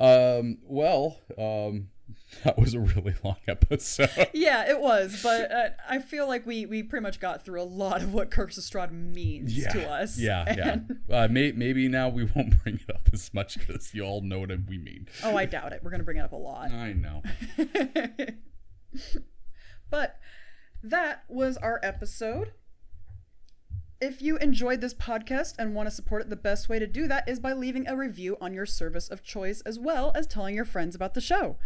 um, well, um, that was a really long episode. Yeah, it was, but uh, I feel like we, we pretty much got through a lot of what of Strahd means yeah, to us. yeah, And- yeah. Uh, may, maybe now we won't bring it up as much because you all know what we mean. Oh, I doubt it. We're going to bring it up a lot. I know. But that was our episode. If you enjoyed this podcast and want to support it, the best way to do that is by leaving a review on your service of choice as well as telling your friends about the show.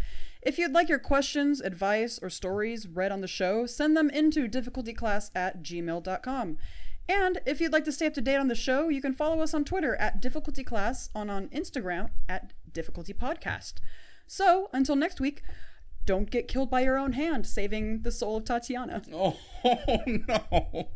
If you'd like your questions, advice, or stories read on the show, send them into difficultyclass at gmail.com. And if you'd like to stay up to date on the show, you can follow us on Twitter at difficultyclass and on Instagram at difficultypodcast. So until next week, don't get killed by your own hand, saving the soul of Tatiana. Oh, no.